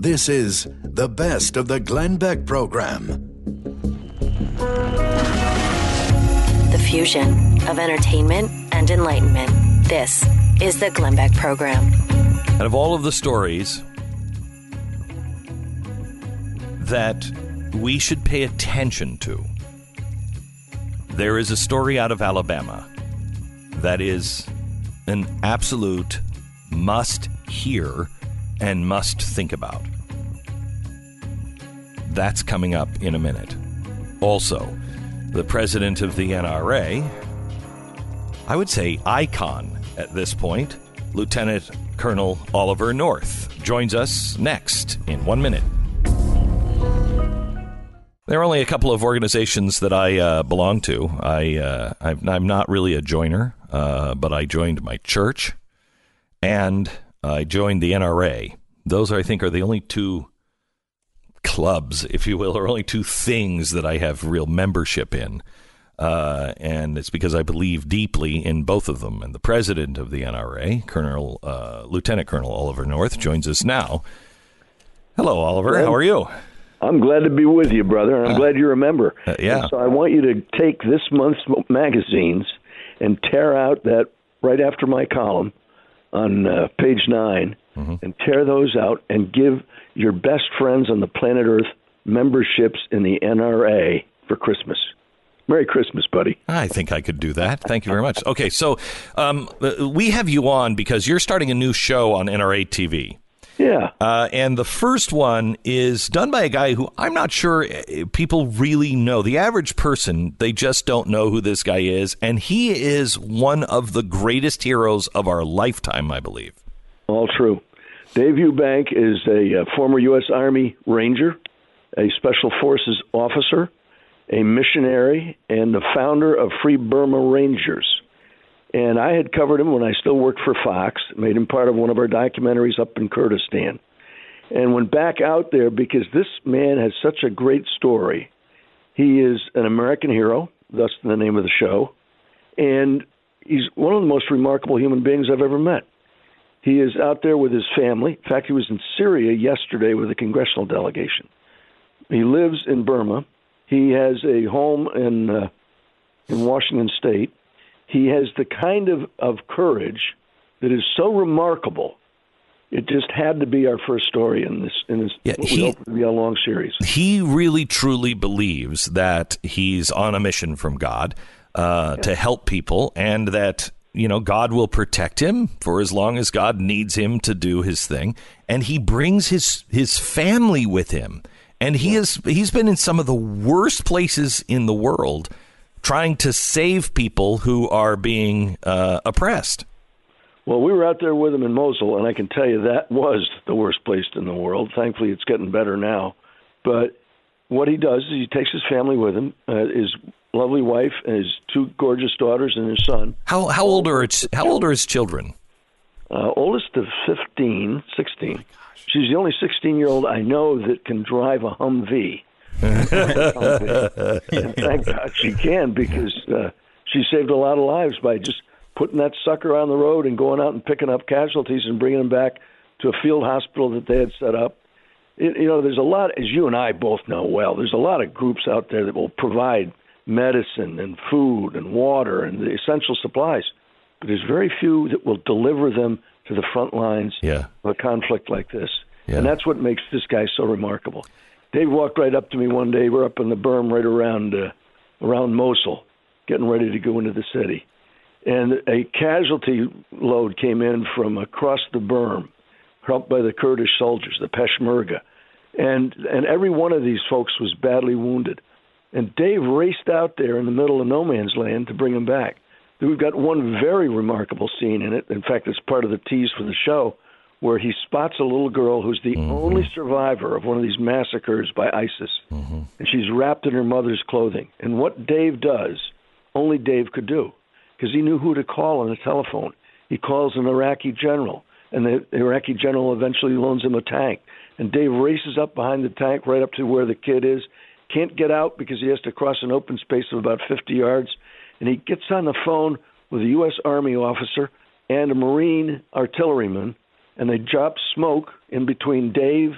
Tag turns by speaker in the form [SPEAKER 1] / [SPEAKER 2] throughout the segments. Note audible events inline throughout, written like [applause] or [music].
[SPEAKER 1] This is the best of the Glenn Beck program.
[SPEAKER 2] The fusion of entertainment and enlightenment. This is the Glenn Beck program.
[SPEAKER 3] Out of all of the stories that we should pay attention to, there is a story out of Alabama that is an absolute must hear and must think about. That's coming up in a minute. Also, the president of the NRA, I would say icon at this point, Lieutenant Colonel Oliver North, joins us next in one minute. There are only a couple of organizations that I uh, belong to. I, uh, I'm not really a joiner, uh, but I joined my church and I joined the NRA. Those, I think, are the only two clubs, if you will, or only two things that I have real membership in. Uh, and it's because I believe deeply in both of them. And the president of the NRA, Colonel uh, Lieutenant Colonel Oliver North, joins us now. Hello, Oliver. How are you?
[SPEAKER 4] I'm glad to be with you, brother. I'm uh, glad you remember.
[SPEAKER 3] Uh, yeah.
[SPEAKER 4] And so I want you to take this month's magazines and tear out that right after my column on uh, page 9 mm-hmm. and tear those out and give your best friends on the planet Earth memberships in the NRA for Christmas. Merry Christmas, buddy.
[SPEAKER 3] I think I could do that. Thank you very much. Okay, so um, we have you on because you're starting a new show on NRA TV.
[SPEAKER 4] Yeah.
[SPEAKER 3] Uh, and the first one is done by a guy who I'm not sure eh, people really know. The average person, they just don't know who this guy is. And he is one of the greatest heroes of our lifetime, I believe.
[SPEAKER 4] All true. Dave Eubank is a, a uh, former U.S. Army Ranger, a Special Forces officer, a missionary, and the founder of Free Burma Rangers. And I had covered him when I still worked for Fox, made him part of one of our documentaries up in Kurdistan, and went back out there because this man has such a great story. He is an American hero, thus the name of the show, and he's one of the most remarkable human beings I've ever met. He is out there with his family. In fact, he was in Syria yesterday with a congressional delegation. He lives in Burma. He has a home in uh, in Washington State he has the kind of, of courage that is so remarkable. It just had to be our first story in this. In this, yeah, he, to be a long series.
[SPEAKER 3] He really, truly believes that he's on a mission from God uh, yeah. to help people, and that you know God will protect him for as long as God needs him to do his thing. And he brings his his family with him, and he yeah. is he's been in some of the worst places in the world trying to save people who are being uh, oppressed.
[SPEAKER 4] Well, we were out there with him in Mosul, and I can tell you that was the worst place in the world. Thankfully, it's getting better now. But what he does is he takes his family with him, uh, his lovely wife and his two gorgeous daughters and his son.
[SPEAKER 3] How how old are its, how old are his children?
[SPEAKER 4] Uh, oldest of 15, 16. Oh She's the only 16 year old I know that can drive a Humvee and thank God she can because uh, she saved a lot of lives by just putting that sucker on the road and going out and picking up casualties and bringing them back to a field hospital that they had set up. It, you know, there's a lot, as you and I both know well, there's a lot of groups out there that will provide medicine and food and water and the essential supplies, but there's very few that will deliver them to the front lines
[SPEAKER 3] yeah.
[SPEAKER 4] of a conflict like this. Yeah. And that's what makes this guy so remarkable. Dave walked right up to me one day. We're up in the berm right around uh, around Mosul, getting ready to go into the city, and a casualty load came in from across the berm, helped by the Kurdish soldiers, the Peshmerga, and and every one of these folks was badly wounded. And Dave raced out there in the middle of no man's land to bring them back. We've got one very remarkable scene in it. In fact, it's part of the tease for the show where he spots a little girl who's the mm-hmm. only survivor of one of these massacres by ISIS. Mm-hmm. And she's wrapped in her mother's clothing. And what Dave does, only Dave could do, because he knew who to call on the telephone. He calls an Iraqi general, and the Iraqi general eventually loans him a tank. And Dave races up behind the tank right up to where the kid is, can't get out because he has to cross an open space of about 50 yards. And he gets on the phone with a U.S. Army officer and a Marine artilleryman and they dropped smoke in between Dave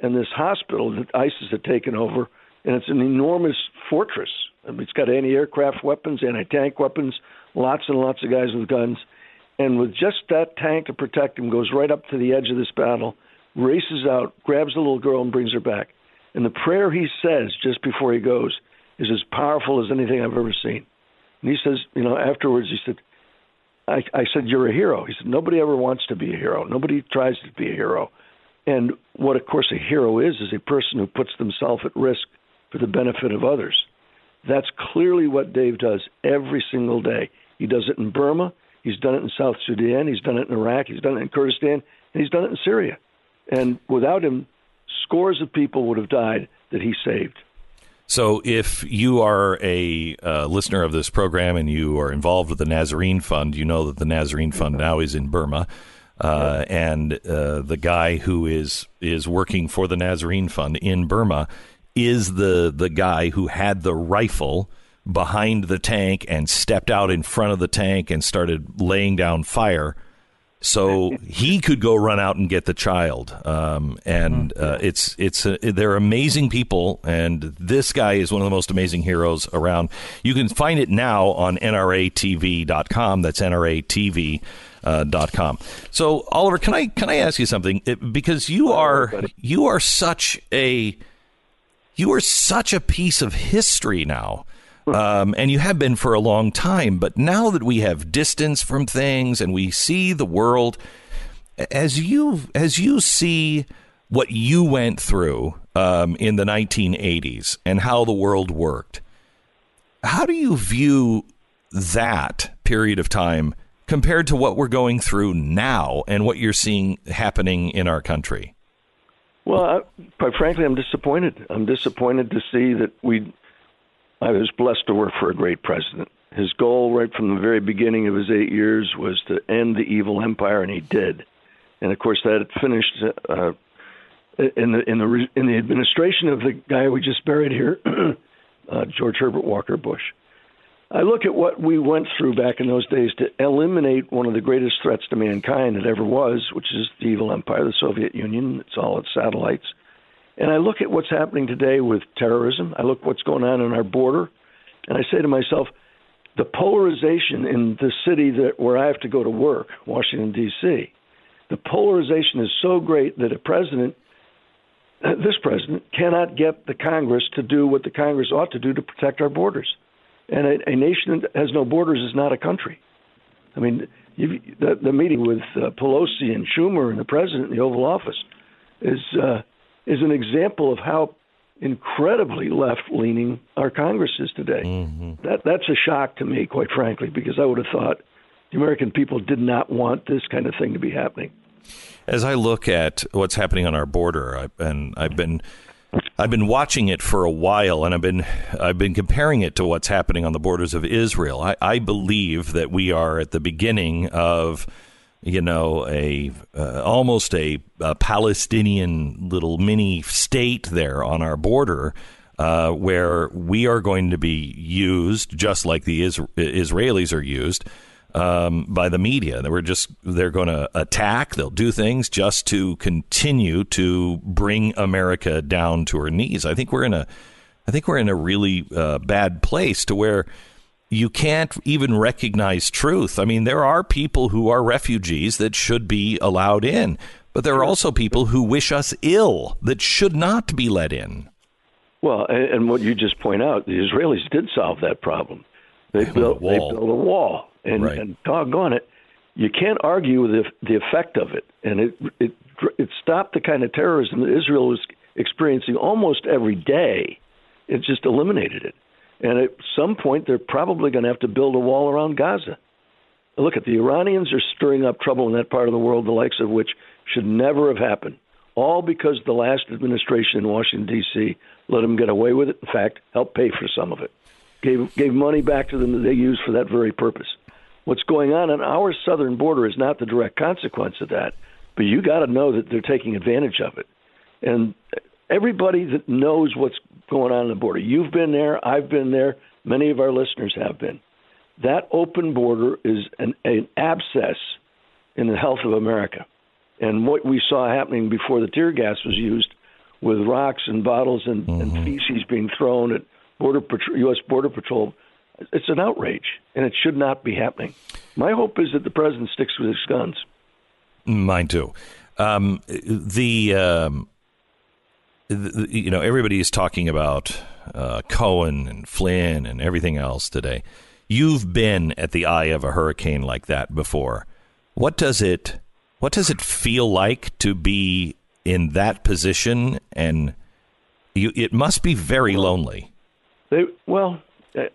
[SPEAKER 4] and this hospital that ISIS had taken over, and it's an enormous fortress. I mean, it's got anti-aircraft weapons, anti-tank weapons, lots and lots of guys with guns, and with just that tank to protect him, goes right up to the edge of this battle, races out, grabs the little girl, and brings her back. And the prayer he says just before he goes is as powerful as anything I've ever seen. And he says, you know, afterwards, he said, I, I said, You're a hero. He said, Nobody ever wants to be a hero. Nobody tries to be a hero. And what, of course, a hero is, is a person who puts themselves at risk for the benefit of others. That's clearly what Dave does every single day. He does it in Burma, he's done it in South Sudan, he's done it in Iraq, he's done it in Kurdistan, and he's done it in Syria. And without him, scores of people would have died that he saved.
[SPEAKER 3] So, if you are a uh, listener of this program and you are involved with the Nazarene Fund, you know that the Nazarene Fund now is in Burma, uh, and uh, the guy who is is working for the Nazarene Fund in Burma is the the guy who had the rifle behind the tank and stepped out in front of the tank and started laying down fire so he could go run out and get the child. Um, and mm-hmm. uh, it's it's uh, they're amazing people, and this guy is one of the most amazing heroes around. You can find it now on NRATV.com. That's NRATV. Uh, dot com. So Oliver, can I can I ask you something? It, because you are you are such a you are such a piece of history now um, and you have been for a long time. But now that we have distance from things and we see the world, as you as you see what you went through um, in the 1980s and how the world worked, how do you view that period of time compared to what we're going through now and what you're seeing happening in our country?
[SPEAKER 4] Well, I, quite frankly, I'm disappointed. I'm disappointed to see that we I was blessed to work for a great president. His goal, right from the very beginning of his eight years, was to end the evil empire, and he did. And of course, that finished uh, in the in the in the administration of the guy we just buried here, [clears throat] uh, George Herbert Walker Bush. I look at what we went through back in those days to eliminate one of the greatest threats to mankind that ever was, which is the evil empire, the Soviet Union. It's all its satellites and I look at what's happening today with terrorism. I look what's going on in our border, and I say to myself, the polarization in the city that where I have to go to work, Washington D.C. The polarization is so great that a president, [clears throat] this president, cannot get the Congress to do what the Congress ought to do to protect our borders. And a, a nation that has no borders is not a country. I mean, you, the, the meeting with uh, Pelosi and Schumer and the president in the Oval Office is. Uh, is an example of how incredibly left leaning our Congress is today. Mm-hmm. That that's a shock to me, quite frankly, because I would have thought the American people did not want this kind of thing to be happening.
[SPEAKER 3] As I look at what's happening on our border, I, and I've been I've been watching it for a while, and I've been I've been comparing it to what's happening on the borders of Israel. I, I believe that we are at the beginning of you know, a uh, almost a, a, Palestinian little mini state there on our border, uh, where we are going to be used just like the Is- Israelis are used um, by the media. They are just they're going to attack. They'll do things just to continue to bring America down to her knees. I think we're in a I think we're in a really uh, bad place to where you can't even recognize truth. I mean, there are people who are refugees that should be allowed in, but there are also people who wish us ill that should not be let in.
[SPEAKER 4] Well, and what you just point out, the Israelis did solve that problem. They built, they built a wall, and, right. and doggone it, you can't argue with the, the effect of it, and it it it stopped the kind of terrorism that Israel was experiencing almost every day. It just eliminated it. And at some point, they're probably going to have to build a wall around Gaza. Look at the Iranians are stirring up trouble in that part of the world, the likes of which should never have happened. All because the last administration in Washington D.C. let them get away with it. In fact, helped pay for some of it, gave gave money back to them that they used for that very purpose. What's going on on our southern border is not the direct consequence of that, but you got to know that they're taking advantage of it. And everybody that knows what's going on on the border. You've been there, I've been there, many of our listeners have been. That open border is an, an abscess in the health of America. And what we saw happening before the tear gas was used with rocks and bottles and, mm-hmm. and feces being thrown at border U.S. Border Patrol. It's an outrage, and it should not be happening. My hope is that the president sticks with his guns.
[SPEAKER 3] Mine too. Um, the, um, the, you know everybody is talking about uh, Cohen and Flynn and everything else today. You've been at the eye of a hurricane like that before. What does it what does it feel like to be in that position? And you, it must be very lonely.
[SPEAKER 4] They, well,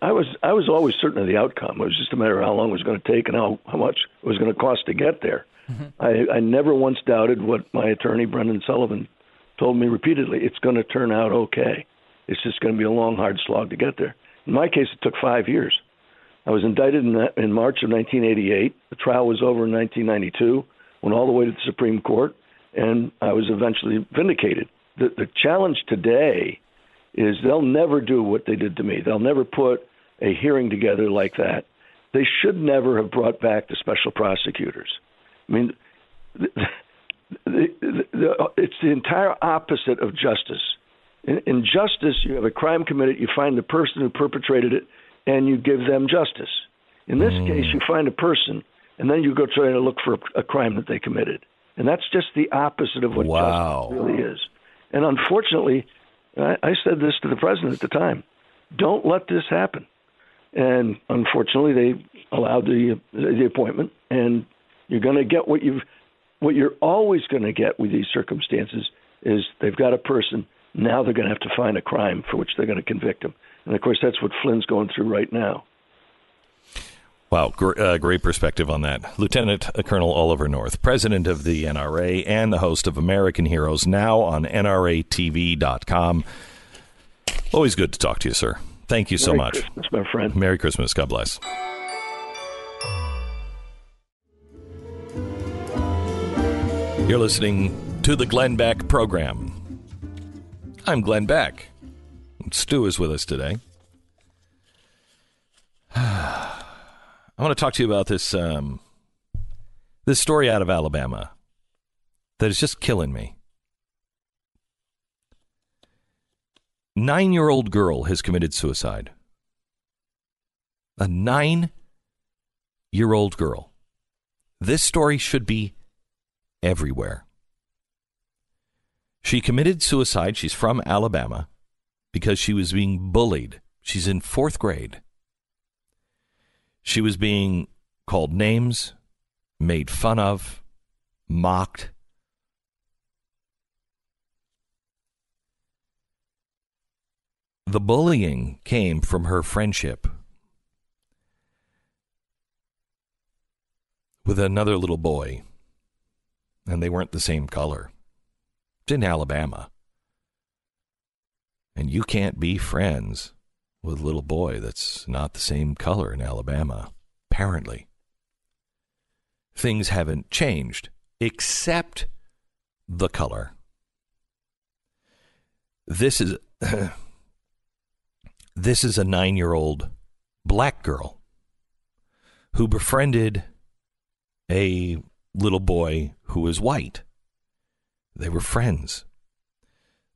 [SPEAKER 4] I was I was always certain of the outcome. It was just a matter of how long it was going to take and how how much it was going to cost to get there. Mm-hmm. I, I never once doubted what my attorney Brendan Sullivan told me repeatedly. It's going to turn out okay. It's just going to be a long, hard slog to get there. In my case, it took five years. I was indicted in, in March of 1988. The trial was over in 1992. Went all the way to the Supreme Court, and I was eventually vindicated. The, the challenge today is they'll never do what they did to me. They'll never put a hearing together like that. They should never have brought back the special prosecutors. I mean, the, the, the, it's the entire opposite of justice. In, in justice, you have a crime committed, you find the person who perpetrated it, and you give them justice. In this mm. case, you find a person, and then you go try to look for a, a crime that they committed. And that's just the opposite of what
[SPEAKER 3] wow.
[SPEAKER 4] justice really is. And unfortunately, I, I said this to the president at the time don't let this happen. And unfortunately, they allowed the the appointment, and you're going to get what you've what you're always going to get with these circumstances is they've got a person now they're going to have to find a crime for which they're going to convict him, and of course that's what Flynn's going through right now.
[SPEAKER 3] Wow, gr- uh, great perspective on that. Lieutenant Colonel Oliver North, president of the NRA and the host of American Heroes, now on NRATV.com. Always good to talk to you, sir. Thank you
[SPEAKER 4] Merry
[SPEAKER 3] so much.
[SPEAKER 4] Christmas, my friend.
[SPEAKER 3] Merry Christmas. God bless. You're listening to the Glenn Beck program. I'm Glenn Beck. Stu is with us today. [sighs] I want to talk to you about this um, this story out of Alabama that is just killing me. Nine year old girl has committed suicide. A nine year old girl. This story should be everywhere. She committed suicide. She's from Alabama because she was being bullied. She's in fourth grade. She was being called names, made fun of, mocked. The bullying came from her friendship with another little boy and they weren't the same color. It's in Alabama. And you can't be friends with a little boy that's not the same color in Alabama, apparently. Things haven't changed except the color. This is [clears throat] this is a 9-year-old black girl who befriended a little boy who was white. They were friends.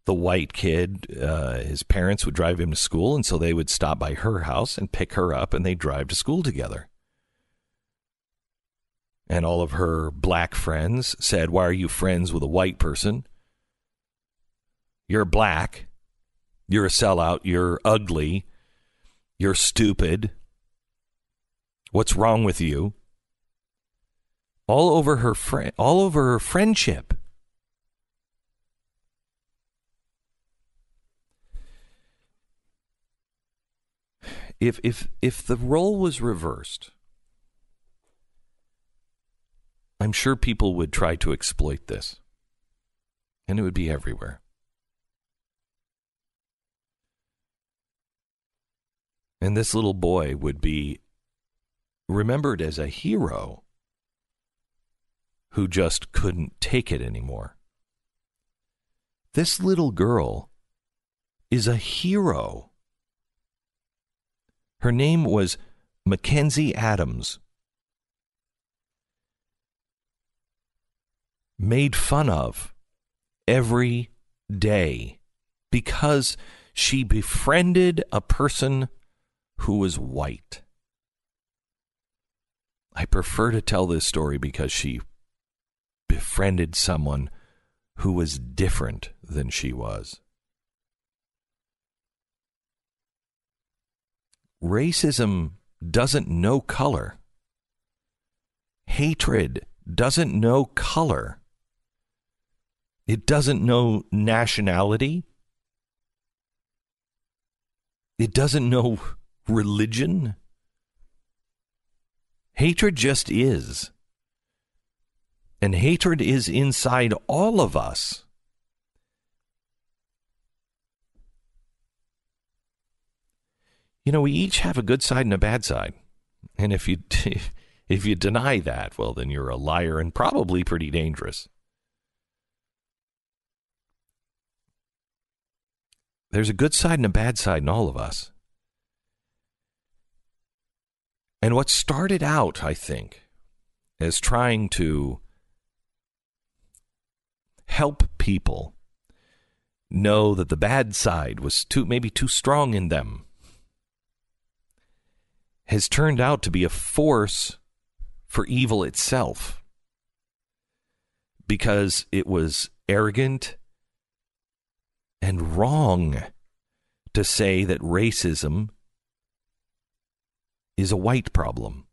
[SPEAKER 3] The white kid, uh, his parents would drive him to school, and so they would stop by her house and pick her up, and they'd drive to school together. And all of her black friends said, Why are you friends with a white person? You're black. You're a sellout. You're ugly. You're stupid. What's wrong with you? All over her friend, all over her friendship. If if if the role was reversed, I'm sure people would try to exploit this. And it would be everywhere. And this little boy would be remembered as a hero who just couldn't take it anymore. This little girl is a hero. Her name was McKenzie Adams. Made fun of every day because she befriended a person who was white. I prefer to tell this story because she befriended someone who was different than she was. Racism doesn't know color. Hatred doesn't know color. It doesn't know nationality. It doesn't know religion. Hatred just is. And hatred is inside all of us. You know, we each have a good side and a bad side. And if you [laughs] if you deny that, well then you're a liar and probably pretty dangerous. There's a good side and a bad side in all of us. And what started out, I think, as trying to help people know that the bad side was too maybe too strong in them has turned out to be a force for evil itself because it was arrogant and wrong to say that racism is a white problem.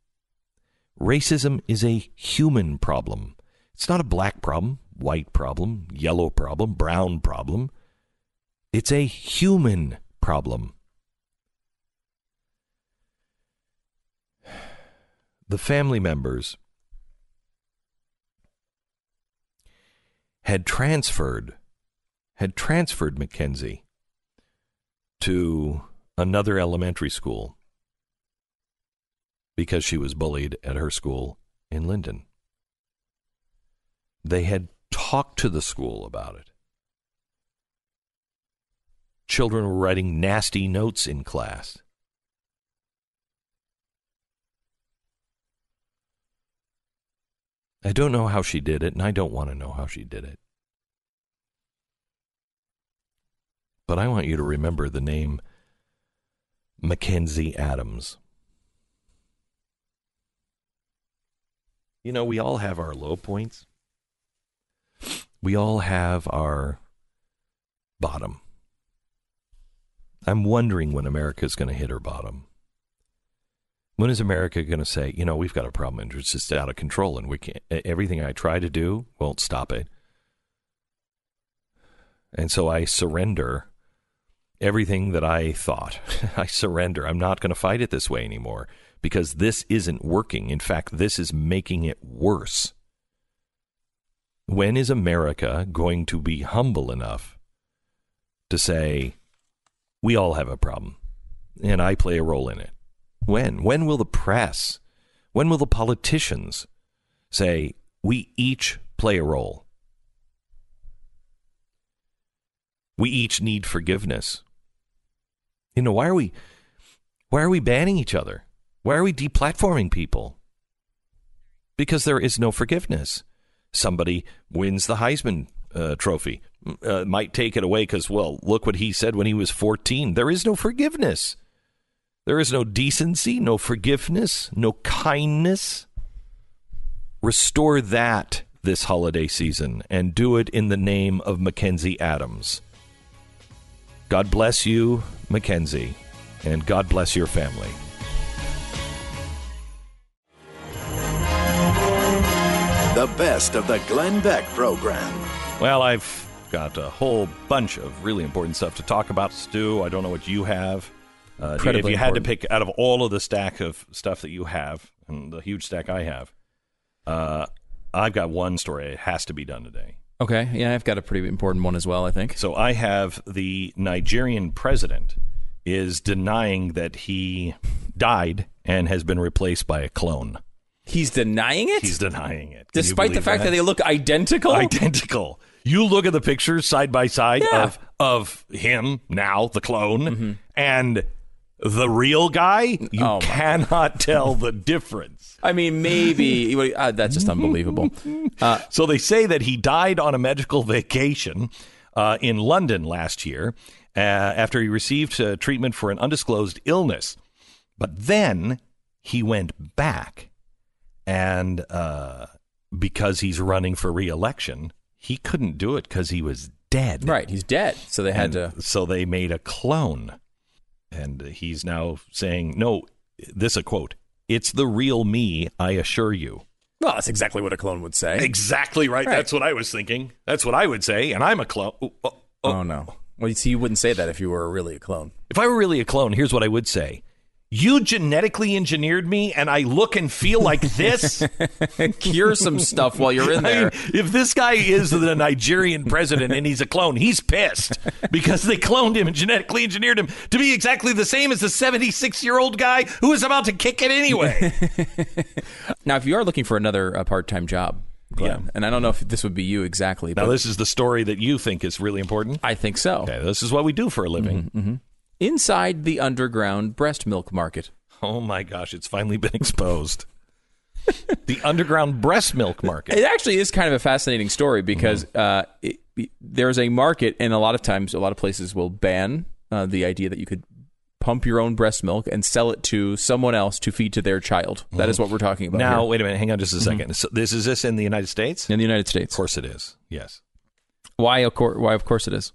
[SPEAKER 3] Racism is a human problem. It's not a black problem, white problem, yellow problem, brown problem. It's a human problem. The family members had transferred had transferred McKenzie to another elementary school because she was bullied at her school in Linden. They had talked to the school about it. Children were writing nasty notes in class. I don't know how she did it, and I don't want to know how she did it. But I want you to remember the name McKenzie Adams. You know, we all have our low points. We all have our bottom. I'm wondering when America is going to hit her bottom. When is America going to say, you know, we've got a problem and it's just out of control and we can't, everything I try to do won't stop it. And so I surrender everything that I thought. [laughs] I surrender. I'm not going to fight it this way anymore because this isn't working. In fact, this is making it worse. When is America going to be humble enough to say, we all have a problem and I play a role in it? When? When will the press, when will the politicians say, we each play a role? We each need forgiveness. You know, why are we why are we banning each other? Why are we deplatforming people? Because there is no forgiveness. Somebody wins the Heisman uh, trophy, uh, might take it away because, well, look what he said when he was 14. There is no forgiveness. There is no decency, no forgiveness, no kindness. Restore that this holiday season and do it in the name of McKenzie Adams. God bless you, McKenzie, and God bless your family.
[SPEAKER 1] The best of the Glenn Beck program.
[SPEAKER 3] Well, I've got a whole bunch of really important stuff to talk about, Stu. I don't know what you have. Uh, if you
[SPEAKER 5] Incredibly
[SPEAKER 3] had to pick out of all of the stack of stuff that you have, and the huge stack I have, uh, I've got one story. It has to be done today.
[SPEAKER 5] Okay, yeah, I've got a pretty important one as well. I think.
[SPEAKER 3] So I have the Nigerian president is denying that he died and has been replaced by a clone.
[SPEAKER 5] He's denying it,
[SPEAKER 3] He's denying it. Can
[SPEAKER 5] despite the fact that? they look identical.
[SPEAKER 3] identical. You look at the pictures side by side
[SPEAKER 5] Yeah.
[SPEAKER 3] of of him now, the clone,
[SPEAKER 5] Mm-hmm.
[SPEAKER 3] and the real guy. You
[SPEAKER 5] Oh,
[SPEAKER 3] cannot tell the difference.
[SPEAKER 5] I mean, maybe uh, that's just unbelievable. [laughs] Uh,
[SPEAKER 3] So they say that he died on a medical vacation. uh, in London last year uh, after he received uh, treatment for an undisclosed illness. But then he went back, and uh, because he's running for reelection, he couldn't do it because he was dead.
[SPEAKER 5] Right, he's dead. So they had
[SPEAKER 3] And
[SPEAKER 5] to.
[SPEAKER 3] So they made a clone. And he's now saying, no, this a quote. It's the real me, I assure you.
[SPEAKER 5] Well, that's exactly what a clone would say.
[SPEAKER 3] Exactly right. That's what I was thinking. That's what I would say. And I'm a clone. Oh, oh, oh.
[SPEAKER 5] Oh no. Well, you see, you wouldn't say that if you were really a clone.
[SPEAKER 3] If I were really a clone, here's what I would say. You genetically engineered me and I look and feel like this. [laughs]
[SPEAKER 5] Cure some stuff while you're in
[SPEAKER 3] I
[SPEAKER 5] there.
[SPEAKER 3] mean, if this guy is the Nigerian president and he's a clone, he's pissed because they cloned him and genetically engineered him to be exactly the same as the 76 year old guy who is about to kick it anyway. [laughs]
[SPEAKER 5] Now, if you are looking for another uh, part-time job, Glenn,
[SPEAKER 3] Yeah.
[SPEAKER 5] and I don't know if this would be you exactly,
[SPEAKER 3] now, this is the story that you think is really important.
[SPEAKER 5] I think so.
[SPEAKER 3] Okay, this is what we do for a living.
[SPEAKER 5] Inside the underground breast milk market.
[SPEAKER 3] Oh my gosh, it's finally been exposed. [laughs] the underground breast milk market.
[SPEAKER 5] It actually is kind of a fascinating story because
[SPEAKER 3] Mm-hmm.
[SPEAKER 5] uh, it, it- there's a market, and a lot of times, a lot of places will ban uh, the idea that you could pump your own breast milk and sell it to someone else to feed to their child. That is what we're talking about
[SPEAKER 3] Mm-hmm. Now,
[SPEAKER 5] here
[SPEAKER 3] wait a minute. Hang on just a 2nd So this is this in the United States?
[SPEAKER 5] in the United States.
[SPEAKER 3] Of course it is. Yes.
[SPEAKER 5] Why? Of course. Why? Of course it is.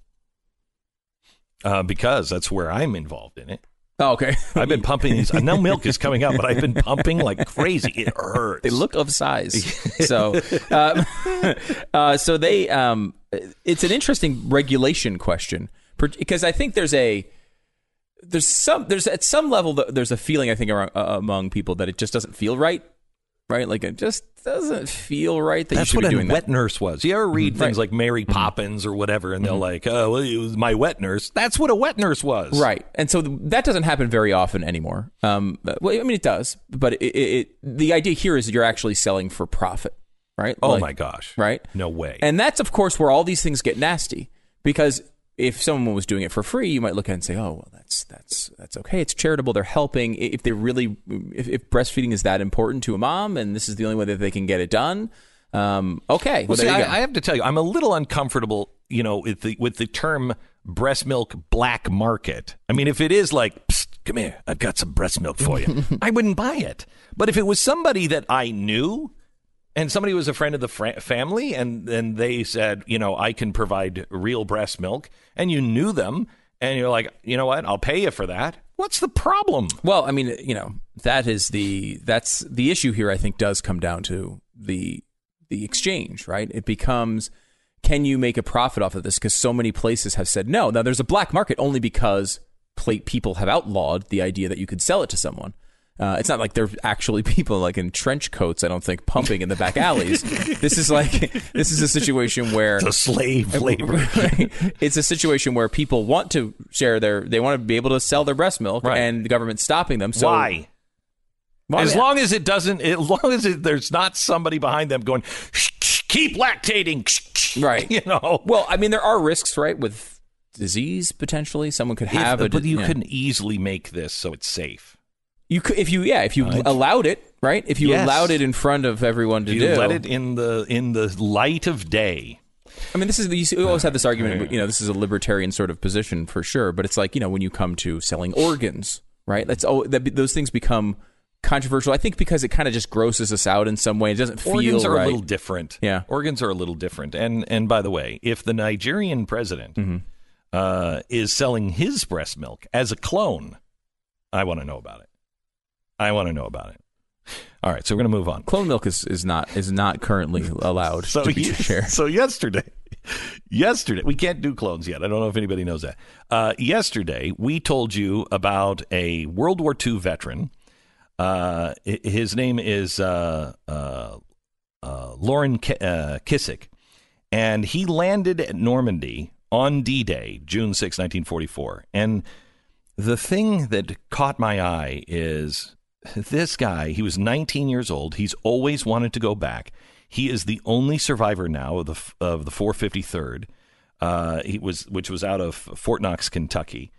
[SPEAKER 3] Uh, because that's where I'm involved in it.
[SPEAKER 5] Oh, okay. [laughs]
[SPEAKER 3] I've been pumping these. No milk is coming out, but I've been pumping like crazy. It hurts.
[SPEAKER 5] they look of size. [laughs] so, um, [laughs] uh, so they. Um, it's an interesting regulation question because I think there's a there's some there's at some level there's a feeling I think around, uh, among people that it just doesn't feel right, right? Like it just doesn't feel right that
[SPEAKER 3] That's
[SPEAKER 5] you should
[SPEAKER 3] what
[SPEAKER 5] be
[SPEAKER 3] a
[SPEAKER 5] doing
[SPEAKER 3] wet
[SPEAKER 5] that.
[SPEAKER 3] nurse was. You ever read mm-hmm. things
[SPEAKER 5] Right.
[SPEAKER 3] like Mary mm-hmm. Poppins or whatever, and they're mm-hmm. like, "Oh, well, it was my wet nurse." That's what a wet nurse was.
[SPEAKER 5] Right, and so th- that doesn't happen very often anymore. Um, but- well, I mean, it does, but it, it, it, the idea here is that you're actually selling for profit, right?
[SPEAKER 3] Oh
[SPEAKER 5] Like-
[SPEAKER 3] my gosh.
[SPEAKER 5] right?
[SPEAKER 3] No way.
[SPEAKER 5] And that's, of course, where all these things get nasty because if someone was doing it for free, you might look at it and say, "Oh, well, that's that's that's okay. It's charitable. They're helping. If they really, if, if breastfeeding is that important to a mom, and this is the only way that they can get it done, um, okay. Well,
[SPEAKER 3] Well, see,
[SPEAKER 5] there you
[SPEAKER 3] I. I have to tell you, I'm a little uncomfortable, you know, with the with the term breast milk black market. I mean, if it is like, Psst, come here, I've got some breast milk for you, [laughs] I wouldn't buy it. But if it was somebody that I knew, and somebody was a friend of the fr- family, and then they said, you know, I can provide real breast milk, and you knew them, and you're like, you know what, I'll pay you for that. What's the problem?
[SPEAKER 5] Well, I mean, you know, that is the that's the issue here. I think does come down to the the exchange, right? It becomes can you make a profit off of this? Because so many places have said no. Now there's a black market only because plate people have outlawed the idea that you could sell it to someone. Uh, it's not like there are actually [laughs] people like in trench coats. I don't think pumping in the back alleys. [laughs] this is like this is a situation where
[SPEAKER 3] The slave [laughs] labor.
[SPEAKER 5] It's a situation where people want to share their, they want to be able to sell their breast milk,
[SPEAKER 3] Right.
[SPEAKER 5] and the government's stopping them. So
[SPEAKER 3] Why?
[SPEAKER 5] Well,
[SPEAKER 3] as long as it doesn't, as long as it, there's not somebody behind them going, "Shh, shh, keep lactating, shh, shh,"
[SPEAKER 5] Right.
[SPEAKER 3] You know,
[SPEAKER 5] well, I mean, there are risks, right, with disease potentially. Someone could
[SPEAKER 3] If-
[SPEAKER 5] have a,
[SPEAKER 3] but you
[SPEAKER 5] yeah.
[SPEAKER 3] couldn't easily make this so it's safe.
[SPEAKER 5] You could, if you, yeah, if you allowed it, right, if you
[SPEAKER 3] Yes.
[SPEAKER 5] allowed it in front of everyone to
[SPEAKER 3] You
[SPEAKER 5] do,
[SPEAKER 3] let it in the in the light of day.
[SPEAKER 5] I mean, this is you see- we always have this argument. You know, this is a libertarian sort of position for sure. But it's like you know when you come to selling organs, right? That's oh, that, those things become controversial. I think because it kind of just grosses us out in some way. It doesn't feel
[SPEAKER 3] Organs are
[SPEAKER 5] right.
[SPEAKER 3] a little different.
[SPEAKER 5] Yeah.
[SPEAKER 3] organs are a little different. And and by the way, if the Nigerian president
[SPEAKER 5] Mm-hmm.
[SPEAKER 3] uh, is selling his breast milk as a clone, I want to know about it. I want to know about it. All right, so we're going to move on.
[SPEAKER 5] Clone milk is, is not is not currently [laughs] allowed
[SPEAKER 3] So,
[SPEAKER 5] to be shared.
[SPEAKER 3] so yesterday, yesterday we can't do clones yet. I don't know if anybody knows that. Uh, yesterday we told you about a World War II veteran. Uh, his name is uh, uh, uh, Lauren Ki- uh, Kissick, and he landed at Normandy on D-Day, June 6, 1944. And the thing that caught my eye is [laughs] this guy, he was 19 years old. He's always wanted to go back. He is the only survivor now of the of the 453rd. Uh, he was which was out of Fort Knox, Kentucky.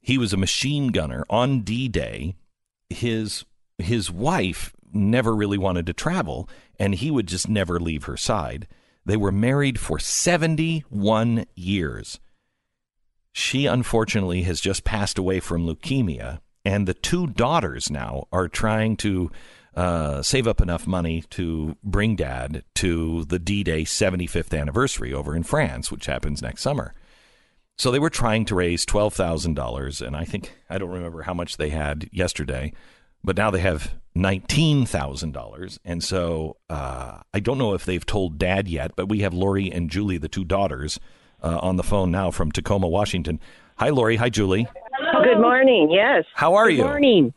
[SPEAKER 3] He was a machine gunner on D-Day. His his wife never really wanted to travel, and he would just never leave her side. They were married for 71 years. She unfortunately has just passed away from leukemia, and the two daughters now are trying to uh, save up enough money to bring dad to the D Day 75th anniversary over in France, which happens next summer. So they were trying to raise $12,000, and I think, I don't remember how much they had yesterday, but now they have $19,000. And so uh, I don't know if they've told dad yet, but we have Lori and Julie, the two daughters, uh, on the phone now from Tacoma, Washington. Hi, Lori. Hi, Julie.
[SPEAKER 6] Good morning. Yes.
[SPEAKER 3] How are
[SPEAKER 6] Good
[SPEAKER 3] you?
[SPEAKER 6] Good morning.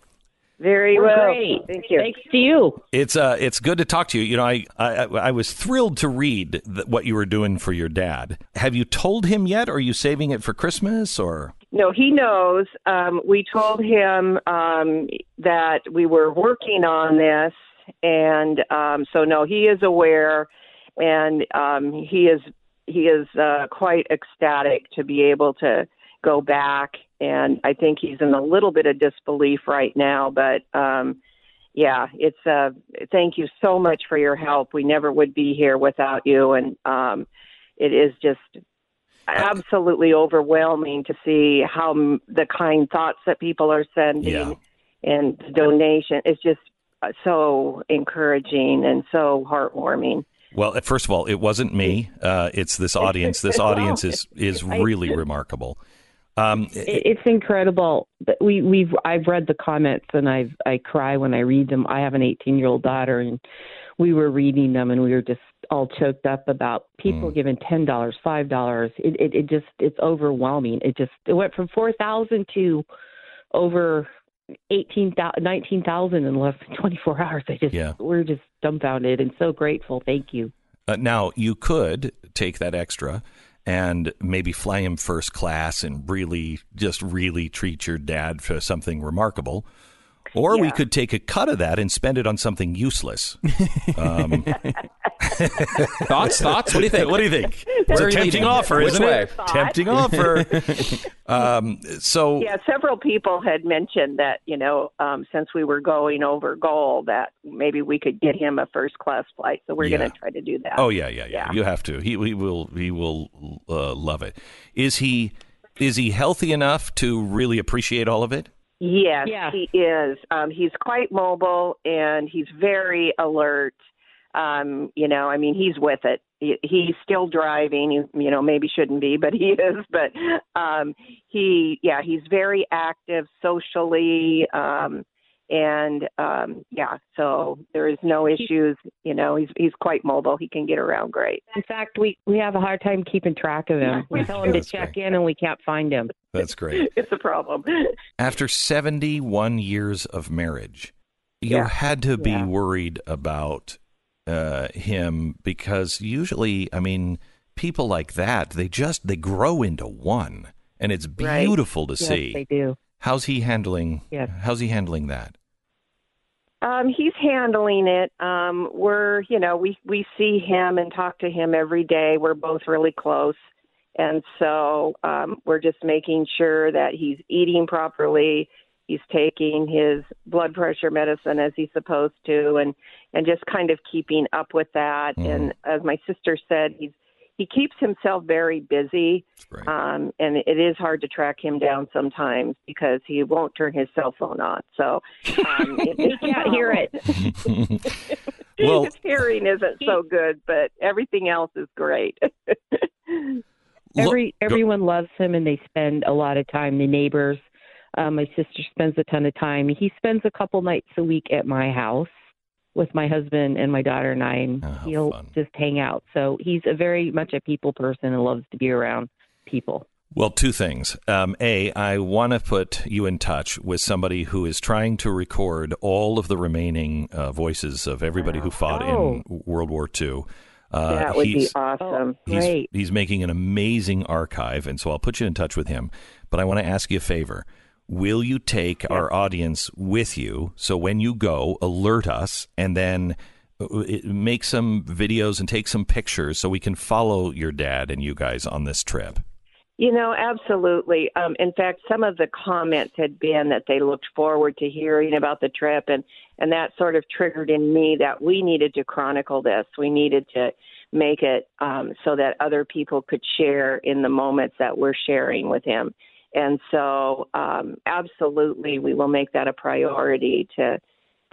[SPEAKER 6] Very
[SPEAKER 7] We're
[SPEAKER 6] well.
[SPEAKER 7] great.
[SPEAKER 6] Thank you.
[SPEAKER 7] Thanks to you.
[SPEAKER 3] It's uh, it's good to talk to you. You know, I I, I was thrilled to read th- what you were doing for your dad. Have you told him yet? Or are you saving it for Christmas? Or
[SPEAKER 6] No, he knows. Um, we told him um, that we were working on this, and um, so no, he is aware, and um, he is he is uh, quite ecstatic to be able to go back. And I think he's in a little bit of disbelief right now, but um, yeah, it's uh, thank you so much for your help. We never would be here without you, and um, it is just absolutely overwhelming to see how m- the kind thoughts that people are sending
[SPEAKER 3] Yeah.
[SPEAKER 6] and the donation. It's just uh, so encouraging and so heartwarming.
[SPEAKER 3] well, first of all, it wasn't me. [laughs] Uh, it's this audience. This audience is is really remarkable. Um,
[SPEAKER 7] It, it's incredible. We we've I've read the comments and I've I cry when I read them. I have an 18 year old daughter and we were reading them and we were just all choked up about people giving ten dollars, five dollars. It, it it just it's overwhelming. It just it went from four thousand to over eighteen thousand, nineteen thousand in less than 24 hours. I just
[SPEAKER 3] Yeah.
[SPEAKER 7] we're just dumbfounded and so grateful. Thank you.
[SPEAKER 3] Uh, now, you could take that extra and maybe fly him first class and really, just really treat your dad for something remarkable. Or we could take a cut of that and spend it on something useless. Um, [laughs]
[SPEAKER 5] Thoughts? Thoughts? What do you think?
[SPEAKER 3] what do you think? It's a tempting offer,
[SPEAKER 5] Which
[SPEAKER 3] isn't
[SPEAKER 5] way?
[SPEAKER 3] it? Tempting offer. [laughs] um, so,
[SPEAKER 6] Yeah, several people had mentioned that you know um, since we were going over goal that maybe we could get him a first class flight. So we're
[SPEAKER 3] Yeah.
[SPEAKER 6] going to try to do that.
[SPEAKER 3] oh yeah, yeah, yeah,
[SPEAKER 6] Yeah.
[SPEAKER 3] You have to. He, he will. He will uh, love it. Is he? Is he healthy enough to really appreciate all of it?
[SPEAKER 6] Yes,
[SPEAKER 7] Yeah.
[SPEAKER 6] he is. Um, he's quite mobile and he's very alert. Um, you know, I mean, he's with it. He, he's still driving. You, you know, maybe shouldn't be, but he [laughs] is. But um, he, yeah, he's very active socially. Um, and um, yeah, so there is no issues. You know, he's he's quite mobile. He can get around great.
[SPEAKER 7] In fact, we we have a hard time keeping track of him. We tell him to check
[SPEAKER 3] great.
[SPEAKER 7] in and we can't find him.
[SPEAKER 3] That's great. [laughs]
[SPEAKER 6] It's a problem. [laughs]
[SPEAKER 3] After 71 years of marriage, you
[SPEAKER 6] Yeah.
[SPEAKER 3] had to be
[SPEAKER 6] Yeah.
[SPEAKER 3] worried about uh, him because usually, I mean, people like that, they just they grow into one, and it's
[SPEAKER 6] Right.
[SPEAKER 3] beautiful to
[SPEAKER 7] Yes,
[SPEAKER 3] see.
[SPEAKER 7] they do.
[SPEAKER 3] How's he handling?
[SPEAKER 7] Yes.
[SPEAKER 3] How's he handling that?
[SPEAKER 6] Um, he's handling it. Um, we're, you know, we we see him and talk to him every day. We're both really close, and so um, we're just making sure that he's eating properly. He's taking his blood pressure medicine as he's supposed to, and and just kind of keeping up with that.
[SPEAKER 3] Mhm.
[SPEAKER 6] And as my sister said, he's he keeps himself very busy. Um, and it is hard to track him down sometimes because he won't turn his cell phone on. So um, [laughs] it,
[SPEAKER 7] He can't hear it. [laughs] [laughs]
[SPEAKER 3] well,
[SPEAKER 6] his hearing isn't so good, but everything else is great.
[SPEAKER 7] Every everyone loves him, and they spend a lot of time. The neighbors, uh, my sister spends a ton of time. He spends a couple nights a week at my house with my husband and my daughter and I, and
[SPEAKER 3] Oh,
[SPEAKER 7] he'll
[SPEAKER 3] fun.
[SPEAKER 7] just hang out. So he's a very much a people person and loves to be around people.
[SPEAKER 3] Well, two things. Um, a, I want to put you in touch with somebody who is trying to record all of the remaining uh, voices of everybody who fought in World War II. Uh,
[SPEAKER 6] that would be
[SPEAKER 3] he's-
[SPEAKER 6] awesome.
[SPEAKER 3] He's,
[SPEAKER 7] Great.
[SPEAKER 3] he's making an amazing archive, and so I'll put you in touch with him. But I want to ask you a favor. Will you take our audience with you so when you go, alert us and then uh, make some videos and take some pictures so we can follow your dad and you guys on this trip?
[SPEAKER 6] You know, absolutely. Um, in fact, some of the comments had been that they looked forward to hearing about the trip, and and that sort of triggered in me that we needed to chronicle this. We needed to make it um, so that other people could share in the moments that we're sharing with him. And so, um, absolutely, we will make that a priority to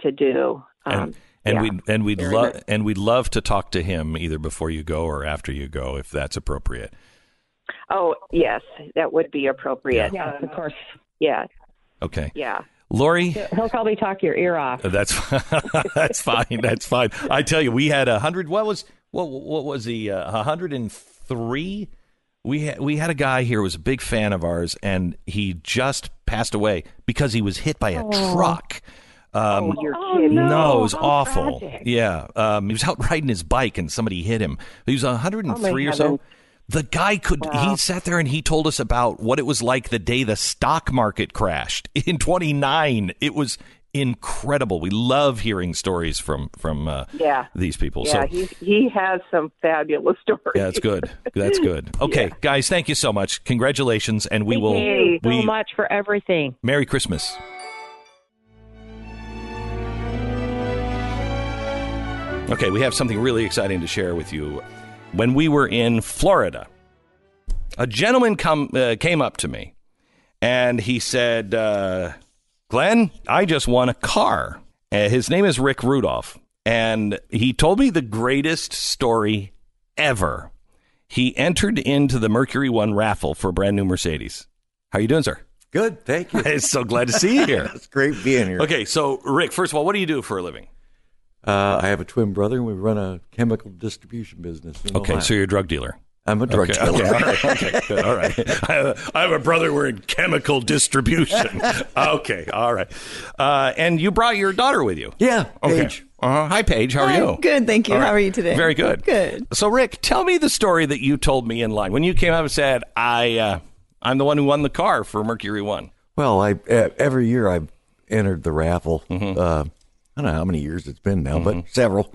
[SPEAKER 6] to do.
[SPEAKER 3] Um, and, and yeah. we and we'd love and we'd love to talk to him either before you go or after you go, if that's appropriate.
[SPEAKER 6] Oh yes, that would be appropriate.
[SPEAKER 7] Yeah, of course.
[SPEAKER 6] Yeah.
[SPEAKER 3] Okay.
[SPEAKER 6] Yeah.
[SPEAKER 3] Lori,
[SPEAKER 7] he'll probably talk your ear off.
[SPEAKER 3] That's [laughs] that's fine. That's fine. I tell you, we had a hundred. What was what? What was he? Uh, a hundred and three. We had we had a guy here who was a big fan of ours, and he just passed away because he was hit by a oh. truck.
[SPEAKER 6] Um, oh, you're
[SPEAKER 3] kidding. No, it was How awful. Tragic. Yeah, um, he was out [laughs] riding his bike and somebody hit him. He was 103 oh, or so. The guy could, wow. he sat there and he told us about what it was like the day the stock market crashed [laughs] in 29. It was incredible. We love hearing stories from, from, uh,
[SPEAKER 6] yeah.
[SPEAKER 3] these people.
[SPEAKER 6] Yeah, so, he, he has some fabulous [laughs] stories.
[SPEAKER 3] Yeah, that's good. That's good. [laughs] Okay, yeah. guys, thank you so much. Congratulations. And we
[SPEAKER 7] thank
[SPEAKER 3] will, Thank
[SPEAKER 7] you
[SPEAKER 3] we,
[SPEAKER 7] so much for everything.
[SPEAKER 3] Merry Christmas. Okay, we have something really exciting to share with you when we were in Florida, a gentleman come, uh, came up to me and he said, uh, Glenn, I just won a car. Uh, his name is Rick Rudolph. And he told me the greatest story ever. He entered into the Mercury One raffle for a brand new Mercedes. How you doing, sir?
[SPEAKER 8] Good, thank you. [laughs]
[SPEAKER 3] So glad to see you here. [laughs]
[SPEAKER 8] it's great being here.
[SPEAKER 3] Okay, so Rick, first of all, what do you do for a living?
[SPEAKER 8] Uh, I have a twin brother, and we run a chemical distribution business.
[SPEAKER 3] okay,
[SPEAKER 8] Ohio.
[SPEAKER 3] so you're a drug dealer.
[SPEAKER 8] I'm a drug
[SPEAKER 3] okay,
[SPEAKER 8] dealer.
[SPEAKER 3] Okay, all right, okay, good, all right. I have, I have a brother. We're in chemical distribution. [laughs] okay, all right. Uh, and you brought your daughter with you.
[SPEAKER 8] Yeah,
[SPEAKER 3] Paige. Okay. Uh, hi, Paige. How are
[SPEAKER 9] hi,
[SPEAKER 3] you?
[SPEAKER 9] Good, thank you. Right. How are you today?
[SPEAKER 3] Very good.
[SPEAKER 9] Good.
[SPEAKER 3] So, Rick, tell me the story that you told me in line when you came up and said, "I, uh, I'm the one who won the car for Mercury One."
[SPEAKER 8] Well, I every year I've entered the raffle. Mm-hmm. Uh, I don't know how many years it's been now, mm-hmm. but several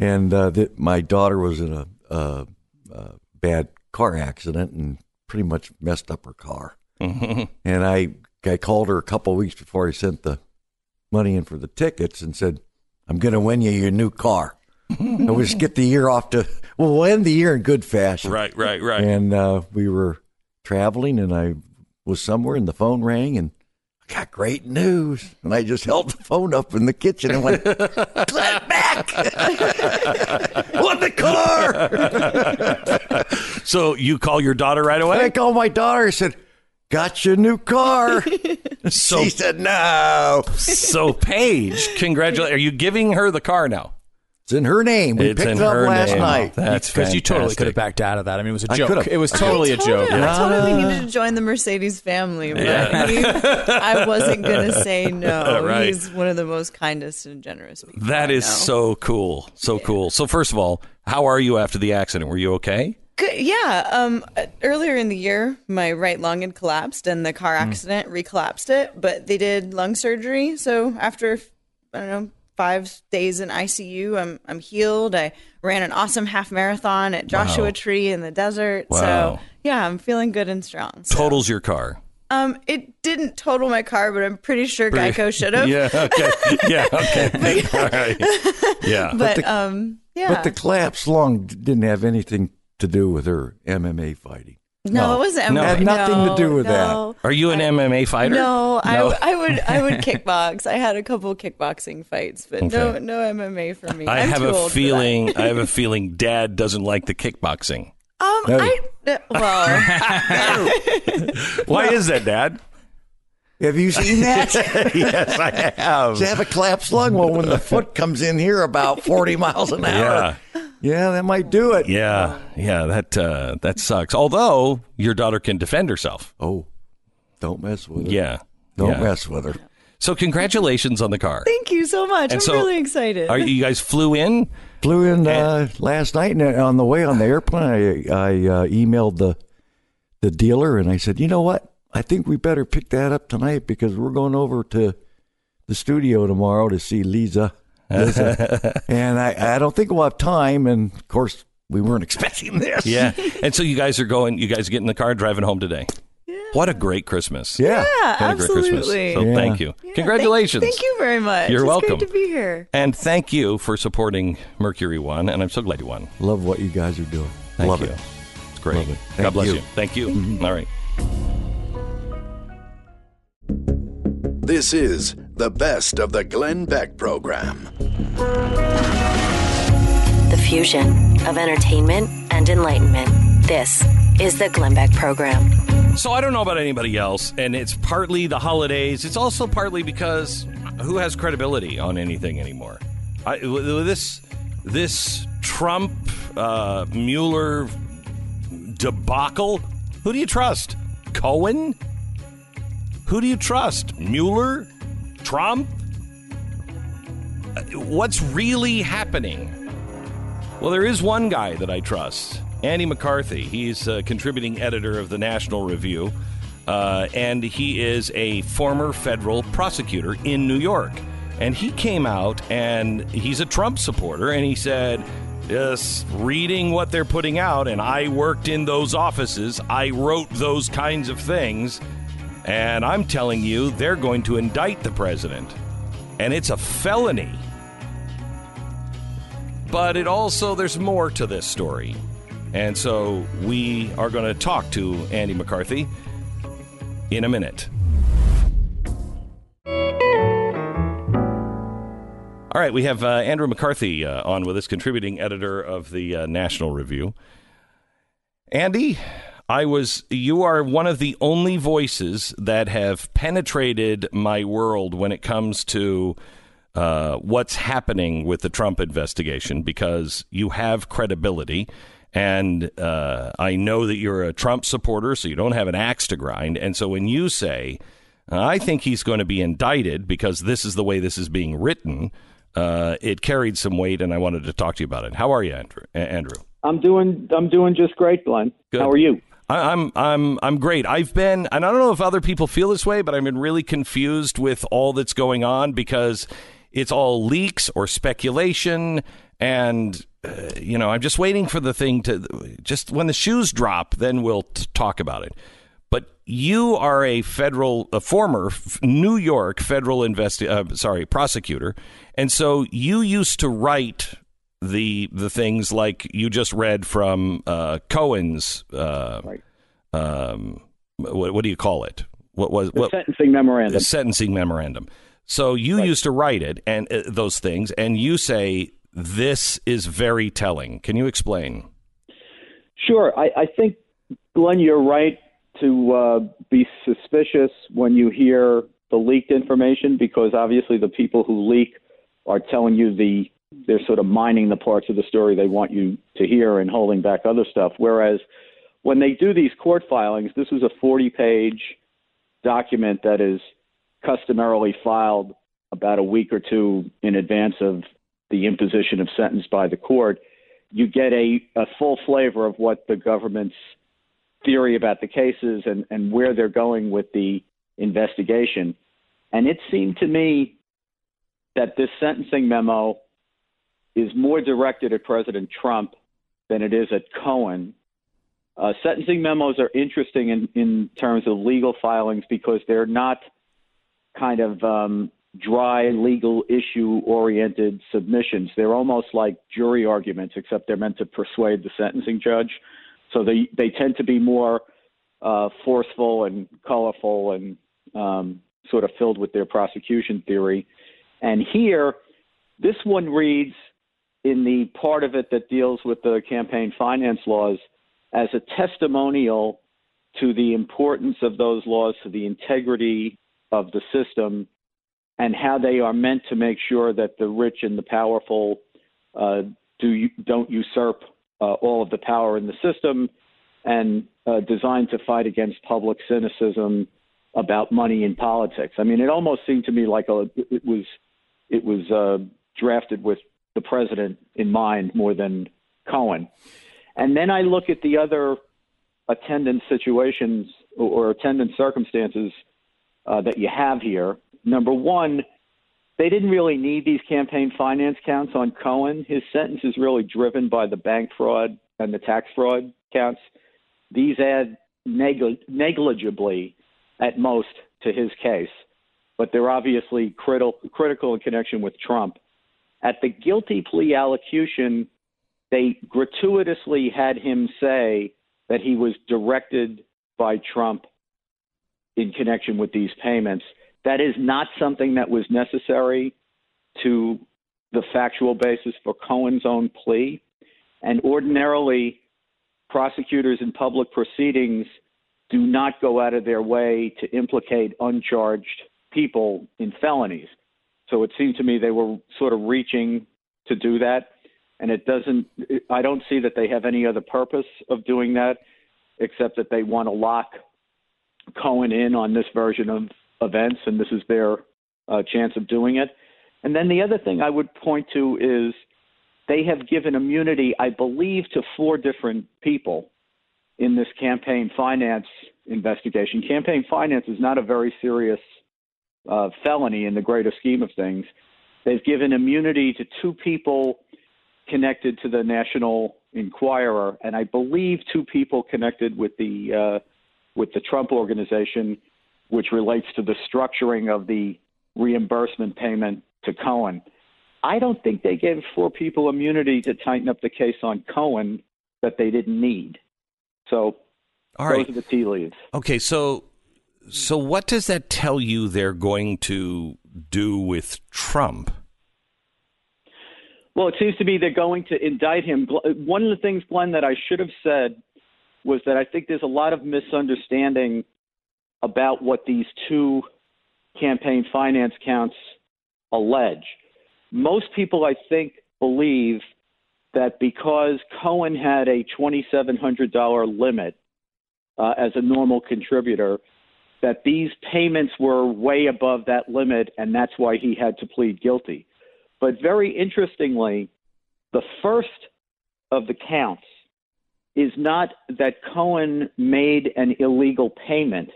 [SPEAKER 8] and uh, that my daughter was in a, a, bad car accident and pretty much messed up her car. Mm-hmm. And I I called her a couple of weeks before I sent the money in for the tickets and said, "I'm going to win you your new car." [laughs] and we just get the year off to well, we'll end the year in good fashion.
[SPEAKER 3] Right, right, right.
[SPEAKER 8] And uh, we were traveling, and I was somewhere, and the phone rang, and got great news. And I just held the phone up in the kitchen and went, Glad back! [laughs] Won the
[SPEAKER 3] car! so you call your daughter right away?
[SPEAKER 8] I called my daughter. I said, Got your new car. [laughs] so, she said, No.
[SPEAKER 3] so, Paige, congratulations. Are you giving her the car now?
[SPEAKER 8] It's in her name. We
[SPEAKER 3] it's
[SPEAKER 8] picked it up last
[SPEAKER 3] name.
[SPEAKER 8] night.
[SPEAKER 3] That's
[SPEAKER 5] because
[SPEAKER 3] you
[SPEAKER 5] totally could have backed out of that. I mean, it was a joke. It was totally
[SPEAKER 9] a
[SPEAKER 5] joke.
[SPEAKER 9] Him, I told him he needed to join the Mercedes family, but yeah. [laughs] he, I wasn't going [laughs] to say no. right. He's one of the most kindest and generous people.
[SPEAKER 3] That is so cool. So yeah. cool. So first of all, how are you after the accident? Were you okay?
[SPEAKER 9] Good. Yeah. Um, earlier in the year, my right lung had collapsed, and the car hmm. accident mm. recollapsed it. But they did lung surgery, so after I don't know five days in ICU. I'm I'm healed. I ran an awesome half marathon at Joshua wow. Tree in the desert.
[SPEAKER 3] Wow.
[SPEAKER 9] So yeah, I'm feeling good and strong.
[SPEAKER 3] So. Totals your car.
[SPEAKER 9] Um, it didn't total my car, but I'm pretty sure pretty, Geico [laughs] should have.
[SPEAKER 3] Yeah. Okay. Yeah. Okay. [laughs] [laughs] All right. Yeah.
[SPEAKER 9] But, but the, um, yeah.
[SPEAKER 8] But the collapse lung didn't have anything to do with her MMA fighting.
[SPEAKER 9] No, it wasn't.
[SPEAKER 8] No, had nothing no, to do with
[SPEAKER 9] no.
[SPEAKER 3] that. Are you an I, MMA fighter?
[SPEAKER 9] No, no. I, I would I would [laughs] kickbox. I had a couple kickboxing fights, but okay. no no MMA for me.
[SPEAKER 3] I
[SPEAKER 9] I'm
[SPEAKER 3] have a feeling. I have a [laughs] feeling Dad doesn't like the kickboxing.
[SPEAKER 9] Um, no. I uh, well. [laughs]
[SPEAKER 3] Why is that, Dad?
[SPEAKER 8] Have you seen that?
[SPEAKER 3] yes, I have.
[SPEAKER 8] To have a collapsed lung, well, when the foot comes in here about forty miles an hour. Yeah. Yeah, that might do it.
[SPEAKER 3] Yeah, yeah, that uh, that sucks. Although your daughter can defend herself.
[SPEAKER 8] Oh, don't mess with her.
[SPEAKER 3] Yeah,
[SPEAKER 8] don't
[SPEAKER 3] yeah.
[SPEAKER 8] mess with her.
[SPEAKER 3] So congratulations on the car.
[SPEAKER 9] Thank you so much. And I'm so, really excited.
[SPEAKER 3] Are you guys flew in?
[SPEAKER 8] Flew in uh, last night, and on the way on the airplane, I, I uh, emailed the the dealer, and I said, you know what? I think we better pick that up tonight because we're going over to the studio tomorrow to see Lisa [laughs] and I, I don't think we'll have time. And of course, we weren't expecting this.
[SPEAKER 3] Yeah. [laughs] And so you guys are going, you guys get in the car driving home today.
[SPEAKER 9] Yeah,
[SPEAKER 3] What a great Christmas.
[SPEAKER 8] Yeah.
[SPEAKER 9] Yeah,
[SPEAKER 3] What a great Christmas.
[SPEAKER 9] absolutely.
[SPEAKER 3] So
[SPEAKER 8] Yeah.
[SPEAKER 3] thank you.
[SPEAKER 9] Yeah,
[SPEAKER 3] Congratulations.
[SPEAKER 9] Thank, thank you very much.
[SPEAKER 3] You're
[SPEAKER 9] it's
[SPEAKER 3] welcome.
[SPEAKER 9] Great to be here.
[SPEAKER 3] And thank you for supporting Mercury One, and I'm so glad you won.
[SPEAKER 8] Love what you guys are doing.
[SPEAKER 3] Thank
[SPEAKER 8] Love
[SPEAKER 3] you.
[SPEAKER 8] it.
[SPEAKER 3] It's great.
[SPEAKER 8] Love it.
[SPEAKER 3] God bless you.
[SPEAKER 8] you.
[SPEAKER 3] Thank you. Mm-hmm. All right.
[SPEAKER 1] This is the best of the Glenn Beck program.
[SPEAKER 2] The fusion of entertainment and enlightenment. This is the Glenn Beck Program.
[SPEAKER 3] So I don't know about anybody else, and it's partly the holidays. It's also partly because who has credibility on anything anymore? I, with this this Trump uh, Mueller debacle. Who do you trust? Cohen? Who do you trust? Mueller? Trump? Uh, What's really happening? Well, there is one guy that I trust, Andy McCarthy. He's a contributing editor of the National Review, uh, and he is a former federal prosecutor in New York. And he came out and he's a Trump supporter, and he said, Just reading what they're putting out, and I worked in those offices, I wrote those kinds of things, and I'm telling you, they're going to indict the president. And it's a felony. But it also, there's more to this story. And so we are going to talk to Andy McCarthy in a minute. All right, we have uh, Andrew McCarthy uh, on with us, contributing editor of the uh, National Review. Andy, I was you are one of the only voices that have penetrated my world when it comes to uh, what's happening with the Trump investigation because you have credibility. And uh, I know that you're a Trump supporter, so you don't have an axe to grind. And so when you say, I think he's going to be indicted because this is the way this is being written, uh, it carried some weight, and I wanted to talk to you about it. How are you, Andrew? Andrew?
[SPEAKER 10] I'm doing I'm doing just great, Glenn.
[SPEAKER 3] Good.
[SPEAKER 10] How are you?
[SPEAKER 3] I, I'm I'm I'm great. I've been, and I don't know if other people feel this way, but I've been really confused with all that's going on because it's all leaks or speculation, and uh, you know, I'm just waiting for the thing to just when the shoes drop, then we'll t- talk about it. But you are a federal, a former f- New York federal investi- uh, sorry, prosecutor, and so you used to write the the things like you just read from uh, Cohen's. Uh,
[SPEAKER 10] Right.
[SPEAKER 3] um, what, what do you call it? What was
[SPEAKER 10] The
[SPEAKER 3] what
[SPEAKER 10] sentencing memorandum.
[SPEAKER 3] the sentencing memorandum? So you
[SPEAKER 10] Right.
[SPEAKER 3] used to write it and uh, those things, and you say this is very telling. Can you explain?
[SPEAKER 10] Sure. I, I think, Glenn, you're right to uh, be suspicious when you hear the leaked information because obviously the people who leak are telling you the they're sort of mining the parts of the story they want you to hear and holding back other stuff. Whereas when they do these court filings, this is a 40 page document that is customarily filed about a week or two in advance of the imposition of sentence by the court. You get a, a full flavor of what the government's theory about the cases and, and where they're going with the investigation. And it seemed to me that this sentencing memo is more directed at President Trump than it is at Cohen. Uh, sentencing memos are interesting in, in terms of legal filings because they're not kind of um, dry legal issue oriented submissions. They're almost like jury arguments, except they're meant to persuade the sentencing judge. So they, they tend to be more uh, forceful and colorful and um, sort of filled with their prosecution theory. And here, this one reads in the part of it that deals with the campaign finance laws as a testimonial to the importance of those laws to the integrity of the system and how they are meant to make sure that the rich and the powerful uh, do don't usurp uh, all of the power in the system and uh, designed to fight against public cynicism about money in politics. I mean, it almost seemed to me like a, it was it was uh, drafted with the president in mind more than Cohen. And then I look at the other attendance situations or attendance circumstances uh, that you have here. Number one, they didn't really need these campaign finance counts on Cohen. His sentence is really driven by the bank fraud and the tax fraud counts. These add negligibly at most to his case, but they're obviously critical, critical in connection with Trump. At the guilty plea allocution, they gratuitously had him say that he was directed by Trump in connection with these payments. That is not something that was necessary to the factual basis for Cohen's own plea. And ordinarily, prosecutors in public proceedings do not go out of their way to implicate uncharged people in felonies. So it seemed to me they were sort of reaching to do that. And it doesn't, I don't see that they have any other purpose of doing that except that they want to lock Cohen in on this version of events, and this is their uh, chance of doing it. And then the other thing I would point to is they have given immunity, I believe, to four different people in this campaign finance investigation. Campaign finance is not a very serious uh, felony in the greater scheme of things. They've given immunity to two people connected to the National Enquirer, and I believe two people connected with the uh, with the Trump organization, which relates to the structuring of the reimbursement payment to Cohen. I don't think they gave four people immunity to tighten up the case on Cohen that they didn't need. So
[SPEAKER 3] All right.
[SPEAKER 10] those are the tea leaves.
[SPEAKER 3] Okay, so so what does that tell you they're going to do with Trump?
[SPEAKER 10] Well, it seems to be they're going to indict him. One of the things, Glenn, that I should have said was that I think there's a lot of misunderstanding about what these two campaign finance counts allege. Most people, I think, believe that because Cohen had a $2,700 limit uh, as a normal contributor, that these payments were way above that limit, and that's why he had to plead guilty. But very interestingly, the first of the counts is not that Cohen made an illegal payment.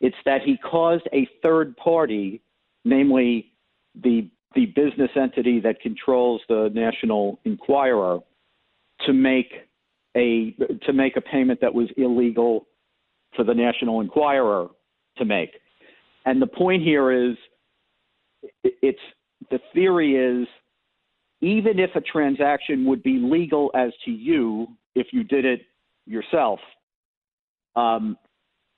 [SPEAKER 10] It's that he caused a third party, namely the the business entity that controls the National Enquirer, to make a to make a payment that was illegal for the National Enquirer to make. And the point here is, it's the theory is, even if a transaction would be legal as to you if you did it yourself, um,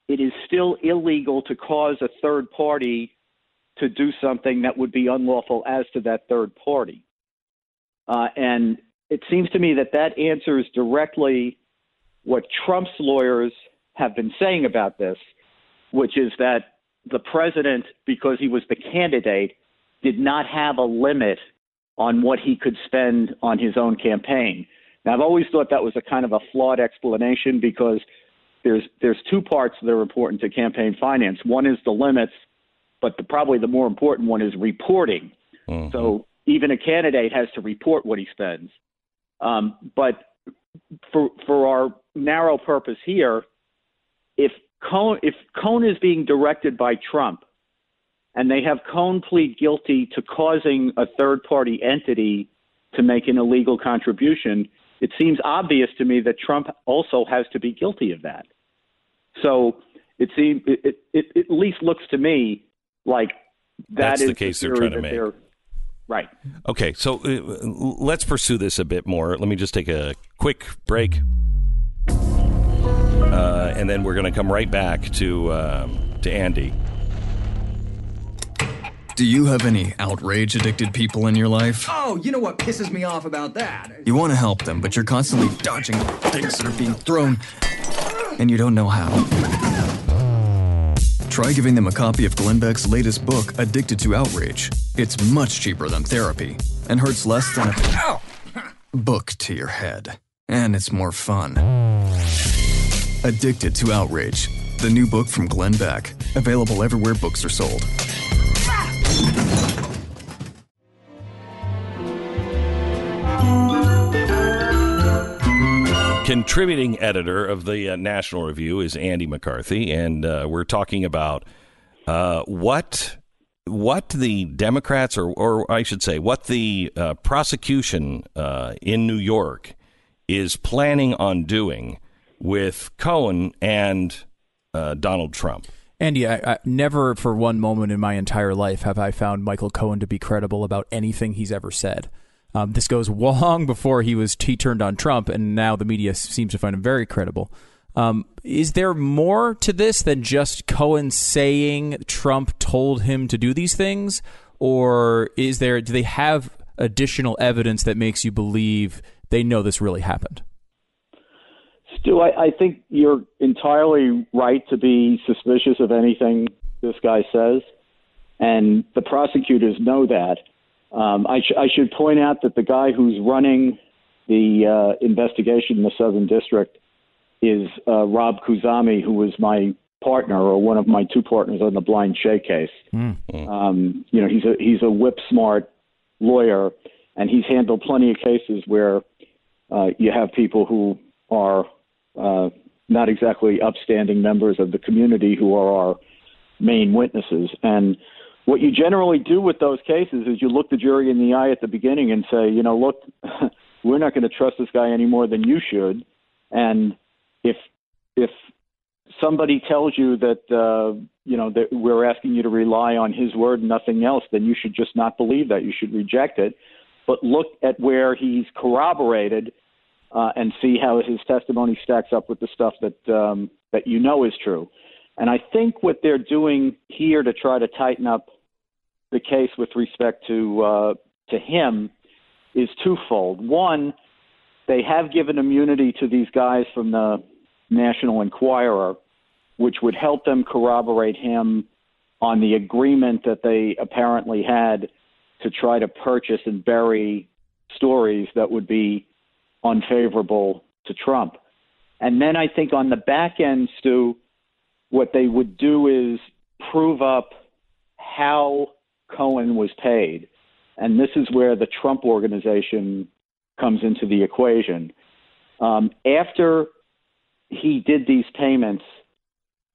[SPEAKER 10] it is still illegal to cause a third party to do something that would be unlawful as to that third party. Uh, and it seems to me that that answers directly what Trump's lawyers have been saying about this, which is that the president, because he was the candidate, did not have a limit on what he could spend on his own campaign. Now, I've always thought that was a kind of a flawed explanation because there's there's two parts that are important to campaign finance. One is the limits, but the, probably the more important one is reporting. Mm-hmm. So even a candidate has to report what he spends. Um, but for for our narrow purpose here, if Cohen, if Cohen is being directed by Trump, and they have Cohen plead guilty to causing a third party entity to make an illegal contribution, it seems obvious to me that Trump also has to be guilty of that. So it seems it, it, it at least looks to me like that
[SPEAKER 3] That's
[SPEAKER 10] is
[SPEAKER 3] the case the they're trying to make.
[SPEAKER 10] Right.
[SPEAKER 3] Okay, so uh, let's pursue this a bit more. Let me just take a quick break, uh, and then we're going to come right back to um, to Andy.
[SPEAKER 11] Do you have any outrage addicted people in your life?
[SPEAKER 12] Oh, you know what pisses me off about that?
[SPEAKER 11] You want to help them, but you're constantly dodging things that are being thrown, and you don't know how. Try giving them a copy of Glenn Beck's latest book, Addicted to Outrage. It's much cheaper than therapy and hurts less than a book to your head. And it's more fun. Addicted to Outrage, the new book from Glenn Beck. Available everywhere books are sold.
[SPEAKER 3] Contributing editor of the uh, National Review is Andy McCarthy, and uh, we're talking about uh, what what the Democrats, or or I should say, what the uh, prosecution uh, in New York is planning on doing with Cohen and uh, Donald Trump.
[SPEAKER 5] Andy, I, I, never for one moment in my entire life have I found Michael Cohen to be credible about anything he's ever said. Um, this goes [laughs] long before he was he turned on Trump, and now the media seems to find him very credible. Um, is there more to this than just Cohen saying Trump told him to do these things, or is there? Do they have additional evidence that makes you believe they know this really happened?
[SPEAKER 10] Stu, I, I think you're entirely right to be suspicious of anything this guy says, and the prosecutors know that. Um, I, sh- I should point out that the guy who's running the uh, investigation in the Southern District is uh, Rob Khuzami, who was my partner or one of my two partners on the Blind Sheikh case. Mm. Um, you know, he's a he's a whip smart lawyer, and he's handled plenty of cases where uh, you have people who are uh, not exactly upstanding members of the community who are our main witnesses. And what you generally do with those cases is you look the jury in the eye at the beginning and say, you know, look, [laughs] we're not going to trust this guy any more than you should. And if if somebody tells you that uh, you know that we're asking you to rely on his word and nothing else, then you should just not believe that. You should reject it. But look at where he's corroborated uh, and see how his testimony stacks up with the stuff that um, that you know is true. And I think what they're doing here to try to tighten up the case with respect to uh, to him is twofold. One, they have given immunity to these guys from the National Enquirer, which would help them corroborate him on the agreement that they apparently had to try to purchase and bury stories that would be unfavorable to Trump. And then I think on the back end, Stu, what they would do is prove up how Cohen was paid. And this is where the Trump organization comes into the equation. Um, after he did these payments,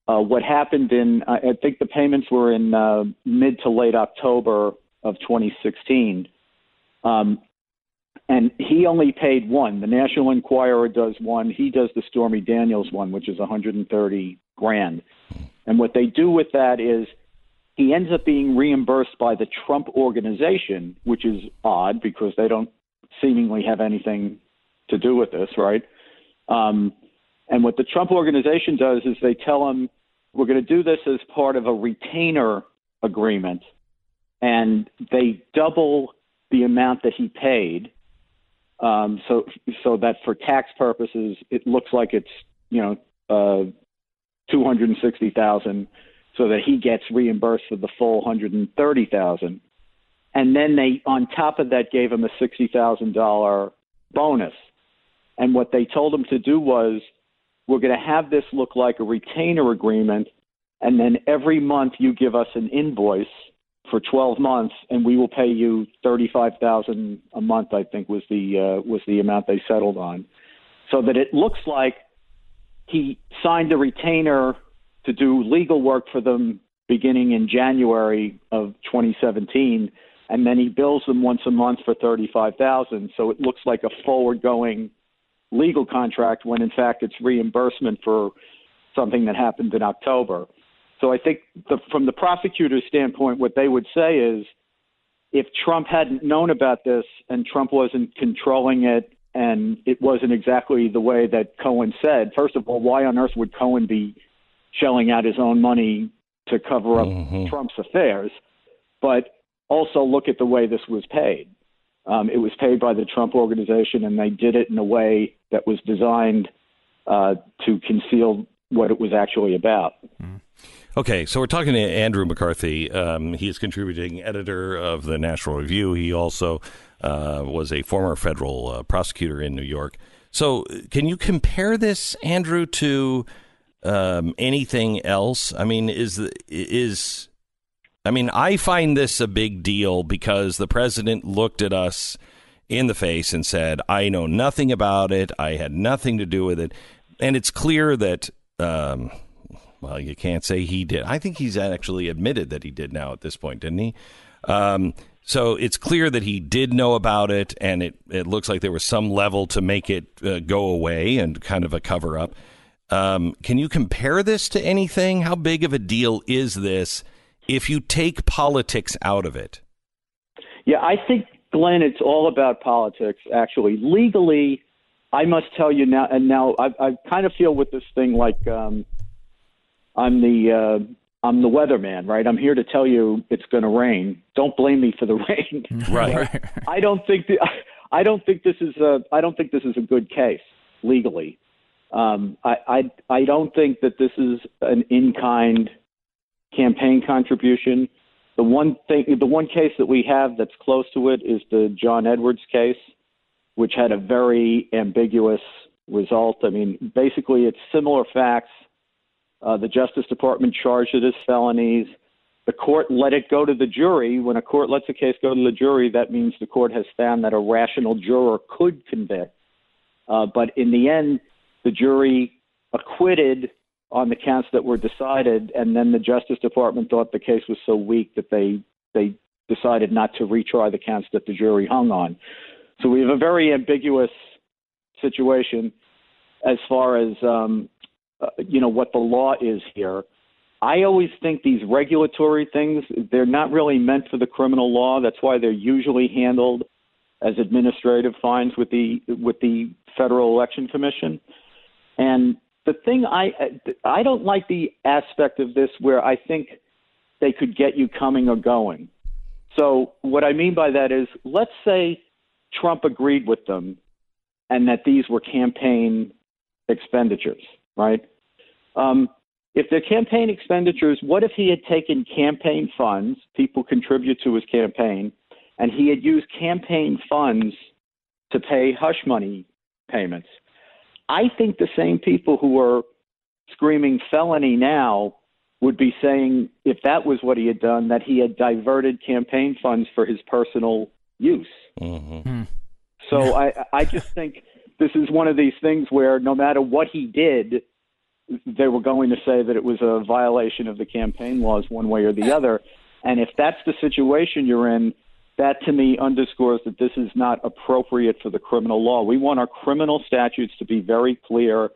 [SPEAKER 10] uh, what happened in, I think the payments were in uh, mid to late October of 2016. Um, and he only paid one. The National Enquirer does one. He does the Stormy Daniels one, which is 130 grand. And what they do with that is he ends up being reimbursed by the Trump organization, which is odd because they don't seemingly have anything to do with this, right? Um, and what the Trump organization does is they tell him, we're going to do this as part of a retainer agreement. And they double the amount that he paid. Um, so, so that for tax purposes, it looks like it's, you know, uh, 260,000 so that he gets reimbursed for the full 130,000. And then they, on top of that, gave him a $60,000 bonus. And what they told him to do was, we're going to have this look like a retainer agreement, and then every month you give us an invoice for 12 months, and we will pay you 35,000 a month. I think was the uh, was the amount they settled on, so that it looks like he signed a retainer to do legal work for them beginning in January of 2017, and then he bills them once a month for 35,000. So it looks like a forward-going legal contract when in fact it's reimbursement for something that happened in October. So I think the, from the prosecutor's standpoint, what they would say is if Trump hadn't known about this and Trump wasn't controlling it and it wasn't exactly the way that Cohen said, first of all, why on earth would Cohen be shelling out his own money to cover up mm-hmm. Trump's affairs, but also look at the way this was paid. Um, it was paid by the Trump organization, and they did it in a way that was designed uh, to conceal what it was actually about.
[SPEAKER 3] Mm. Okay, so we're talking to Andrew McCarthy. Um, he is contributing editor of the National Review. He also uh, was a former federal uh, prosecutor in New York. So, can you compare this, Andrew, to um, anything else? I mean, is is I mean, I find this a big deal because the president looked at us in the face and said, "I know nothing about it. I had nothing to do with it," and it's clear that. Um, well, you can't say he did. I think he's actually admitted that he did now at this point, didn't he? Um, So it's clear that he did know about it, and it, it looks like there was some level to make it uh, go away and kind of a cover up. Um, can you compare this to anything? How big of a deal is this if you take politics out of it?
[SPEAKER 10] Yeah, I think, Glenn, it's all about politics, actually. Legally, I must tell you now, and now I, I kind of feel with this thing like um, I'm the. Uh, I'm the weatherman, right? I'm here to tell you it's going to rain. Don't blame me for the [laughs] rain.
[SPEAKER 3] Right.
[SPEAKER 10] I don't think the, [laughs] I don't think this is a I don't think this is a good case legally. Um, I, I I don't think that this is an in kind campaign contribution. The one thing, the one case that we have that's close to it is the John Edwards case, which had a very ambiguous result. I mean, basically, it's similar facts uh, the Justice Department charged it as felonies. The court let it go to the jury. When a court lets a case go to the jury, that means the court has found that a rational juror could convict. Uh, but in the end, the jury acquitted on the counts that were decided, and then the Justice Department thought the case was so weak that they they decided not to retry the counts that the jury hung on. So we have a very ambiguous situation as far as um, uh, you know what the law is here. I always think these regulatory things they're not really meant for the criminal law. That's why they're usually handled as administrative fines with the with the Federal Election Commission. And the thing I I don't like the aspect of this where I think they could get you coming or going. So what I mean by that is let's say Trump agreed with them and that these were campaign expenditures, right? Um, if they're campaign expenditures, what if he had taken campaign funds, people contribute to his campaign, and he had used campaign funds to pay hush money payments? I think the same people who are screaming felony now would be saying, if that was what he had done, that he had diverted campaign funds for his personal use.
[SPEAKER 3] Mm-hmm.
[SPEAKER 10] So I, I just think this is one of these things where no matter what he did, they were going to say that it was a violation of the campaign laws one way or the other. And if that's the situation you're in, that to me underscores that this is not appropriate for the criminal law. We want our criminal statutes to be very clear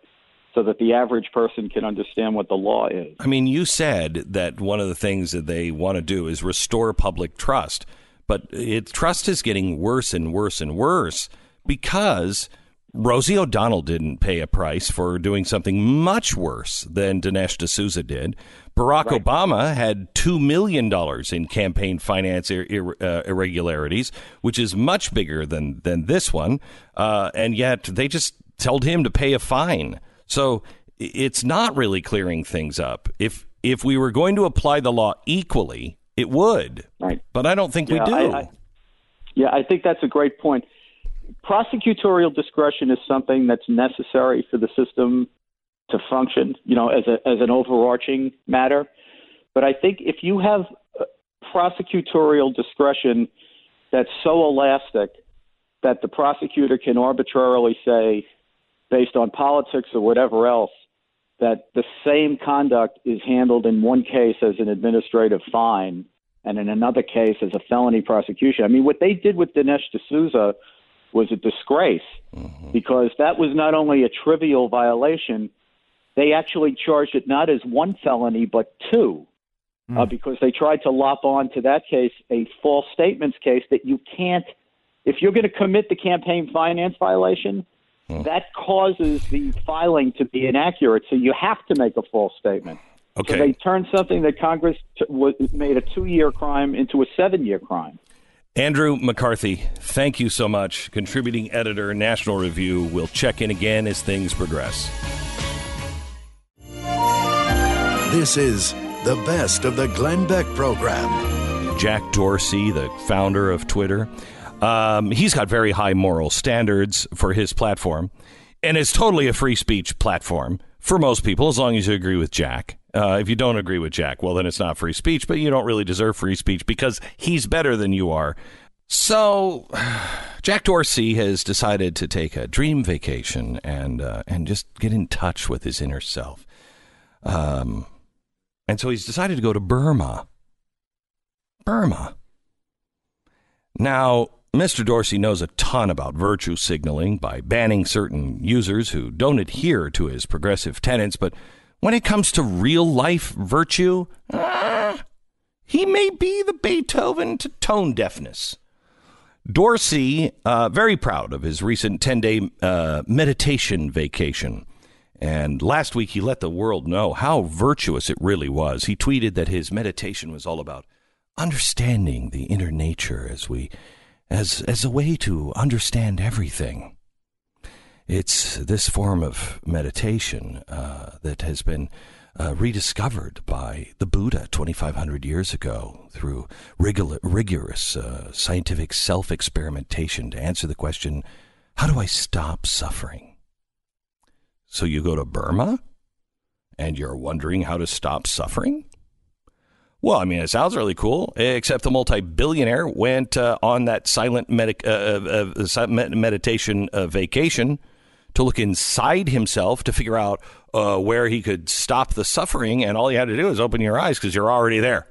[SPEAKER 10] so that the average person can understand what the law is.
[SPEAKER 3] I mean, you said that one of the things that they want to do is restore public trust, but it, trust is getting worse and worse and worse because Rosie O'Donnell didn't pay a price for doing something much worse than Dinesh D'Souza did. Barack right. Obama had $2 million in campaign finance ir- ir- uh, irregularities, which is much bigger than, than this one. Uh, and yet they just told him to pay a fine. So it's not really clearing things up. If, if we were going to apply the law equally, it would.
[SPEAKER 10] Right.
[SPEAKER 3] But I don't think
[SPEAKER 10] yeah,
[SPEAKER 3] we do.
[SPEAKER 10] I, I, yeah, I think that's a great point prosecutorial discretion is something that's necessary for the system to function, you know, as a as an overarching matter. But I think if you have uh, prosecutorial discretion that's so elastic that the prosecutor can arbitrarily say, based on politics or whatever else, that the same conduct is handled in one case as an administrative fine and in another case as a felony prosecution. I mean, what they did with Dinesh D'Souza was a disgrace mm-hmm. because that was not only a trivial violation, they actually charged it not as one felony but two. Mm. Uh, because they tried to lop on to that case a false statements case that you can't, if you're going to commit the campaign finance violation, mm. that causes the filing to be inaccurate. So you have to make a false statement.
[SPEAKER 3] Okay.
[SPEAKER 10] So they turned something that Congress t- was, made a two year crime into a seven year crime.
[SPEAKER 3] Andrew McCarthy, thank you so much. Contributing editor, National Review. We'll check in again as things progress.
[SPEAKER 1] This is the best of the Glenn Beck program.
[SPEAKER 3] Jack Dorsey, the founder of Twitter, um, he's got very high moral standards for his platform, and it's totally a free speech platform for most people, as long as you agree with Jack. Uh, if you don't agree with Jack, well, then it's not free speech, but you don't really deserve free speech because he's better than you are. So, [sighs] Jack Dorsey has decided to take a dream vacation and uh, and just get in touch with his inner self. Um, and so he's decided to go to Burma. Burma. Now, Mr. Dorsey knows a ton about virtue signaling by banning certain users who don't adhere to his progressive tenets, but when it comes to real life virtue, uh, he may be the Beethoven to tone deafness. Dorsey, uh, very proud of his recent 10 day uh, meditation vacation. And last week, he let the world know how virtuous it really was. He tweeted that his meditation was all about understanding the inner nature as we as as a way to understand everything. It's this form of meditation uh, that has been uh, rediscovered by the Buddha 2,500 years ago through rigor- rigorous uh, scientific self experimentation to answer the question how do I stop suffering? So you go to Burma and you're wondering how to stop suffering? Well, I mean, it sounds really cool, except the multi billionaire went uh, on that silent medic- uh, uh, uh meditation uh, vacation to look inside himself to figure out uh, where he could stop the suffering. And all you had to do is open your eyes because you're already there.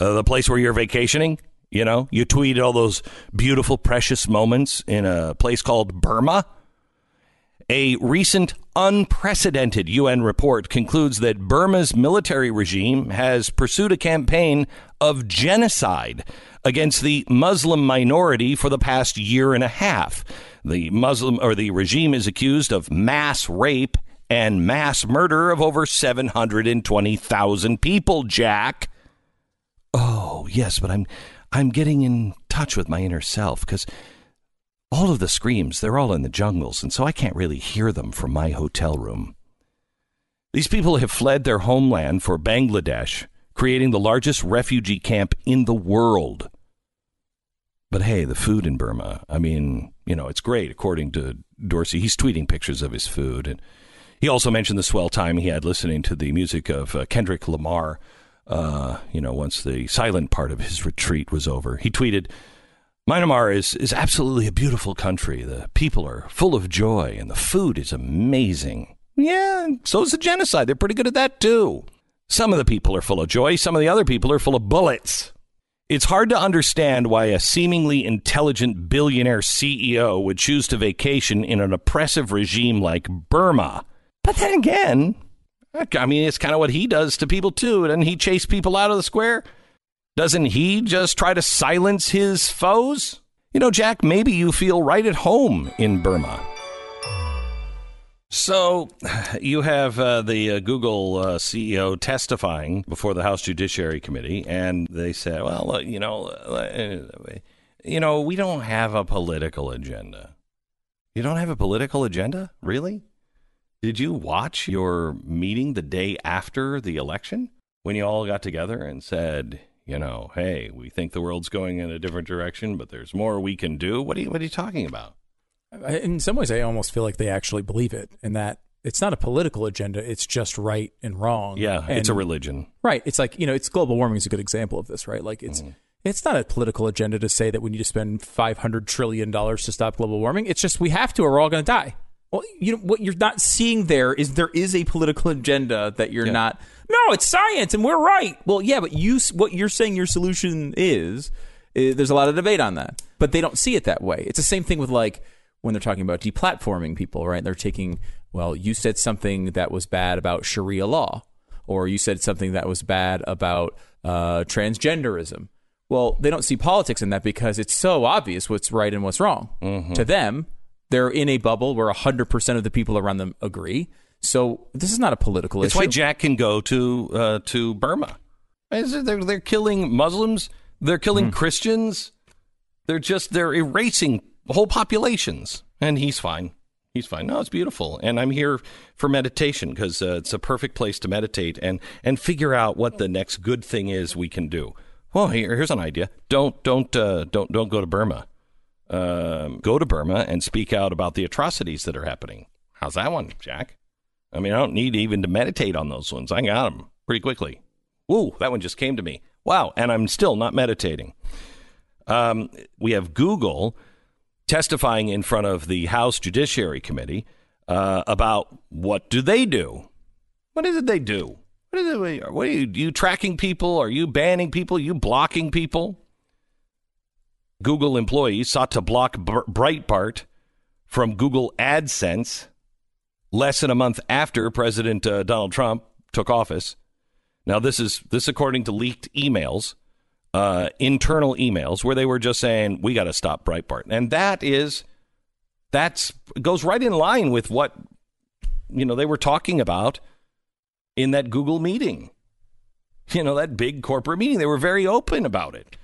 [SPEAKER 3] The place where you're vacationing, you know, you tweeted all those beautiful, precious moments in a place called Burma. A recent unprecedented UN report concludes that Burma's military regime has pursued a campaign of genocide against the Muslim minority for the past year and a half. The Muslim or the regime is accused of mass rape and mass murder of over 720,000 people, Jack. Oh, yes, but I'm I'm getting in touch with my inner self cuz all of the screams, they're all in the jungles, and so I can't really hear them from my hotel room. These people have fled their homeland for Bangladesh, creating the largest refugee camp in the world. But hey, the food in Burma, I mean, you know, it's great, according to Dorsey. He's tweeting pictures of his food. And he also mentioned the swell time he had listening to the music of uh, Kendrick Lamar, uh, you know, once the silent part of his retreat was over. He tweeted, Myanmar is, is absolutely a beautiful country. The people are full of joy, and the food is amazing. Yeah, so is the genocide. They're pretty good at that, too. Some of the people are full of joy, some of the other people are full of bullets. It's hard to understand why a seemingly intelligent billionaire CEO would choose to vacation in an oppressive regime like Burma. But then again, I mean, it's kind of what he does to people too. Doesn't he chase people out of the square? Doesn't he just try to silence his foes? You know, Jack, maybe you feel right at home in Burma. So, [sighs] you have uh, the uh, Google uh, CEO testifying before the House Judiciary Committee, and they said, "Well, you know, uh, you know, we don't have a political agenda. You don't have a political agenda, really? Did you watch your meeting the day after the election when you all got together and said?" You know, hey, we think the world's going in a different direction, but there's more we can do. What are you, what are you talking about?
[SPEAKER 5] In some ways, I almost feel like they actually believe it, and that it's not a political agenda; it's just right and wrong.
[SPEAKER 3] Yeah,
[SPEAKER 5] and,
[SPEAKER 3] it's a religion,
[SPEAKER 5] right? It's like you know, it's global warming is a good example of this, right? Like it's. Mm-hmm. It's not a political agenda to say that we need to spend five hundred trillion dollars to stop global warming. It's just we have to, or we're all going to die. Well, you know what you're not seeing there is there is a political agenda that you're yeah. not. No, it's science, and we're right. Well, yeah, but you what you're saying your solution is, is there's a lot of debate on that, but they don't see it that way. It's the same thing with like when they're talking about deplatforming people, right? They're taking, well, you said something that was bad about Sharia law, or you said something that was bad about uh, transgenderism. Well, they don't see politics in that because it's so obvious what's right and what's wrong. Mm-hmm. To them, they're in a bubble where 100% of the people around them agree. So this is not a political
[SPEAKER 3] it's
[SPEAKER 5] issue.
[SPEAKER 3] It's why Jack can go to uh, to Burma. They're, they're killing Muslims. They're killing mm-hmm. Christians. They're just they're erasing whole populations, and he's fine. He's fine. No, it's beautiful, and I'm here for meditation because uh, it's a perfect place to meditate and and figure out what the next good thing is we can do. Well, here, here's an idea. Don't don't uh, don't don't go to Burma. Um, go to Burma and speak out about the atrocities that are happening. How's that one, Jack? I mean, I don't need even to meditate on those ones. I got them pretty quickly. Ooh, that one just came to me. Wow, and I'm still not meditating. Um, we have Google testifying in front of the House Judiciary Committee uh, about what do they do? What is it they do? What, is it, what are you, you tracking people? Are you banning people? Are you blocking people? Google employees sought to block Breitbart from Google AdSense less than a month after President uh, Donald Trump took office. Now, this is this according to leaked emails, uh, internal emails, where they were just saying we got to stop Breitbart, and that is that's goes right in line with what you know they were talking about in that Google meeting. You know that big corporate meeting. They were very open about it.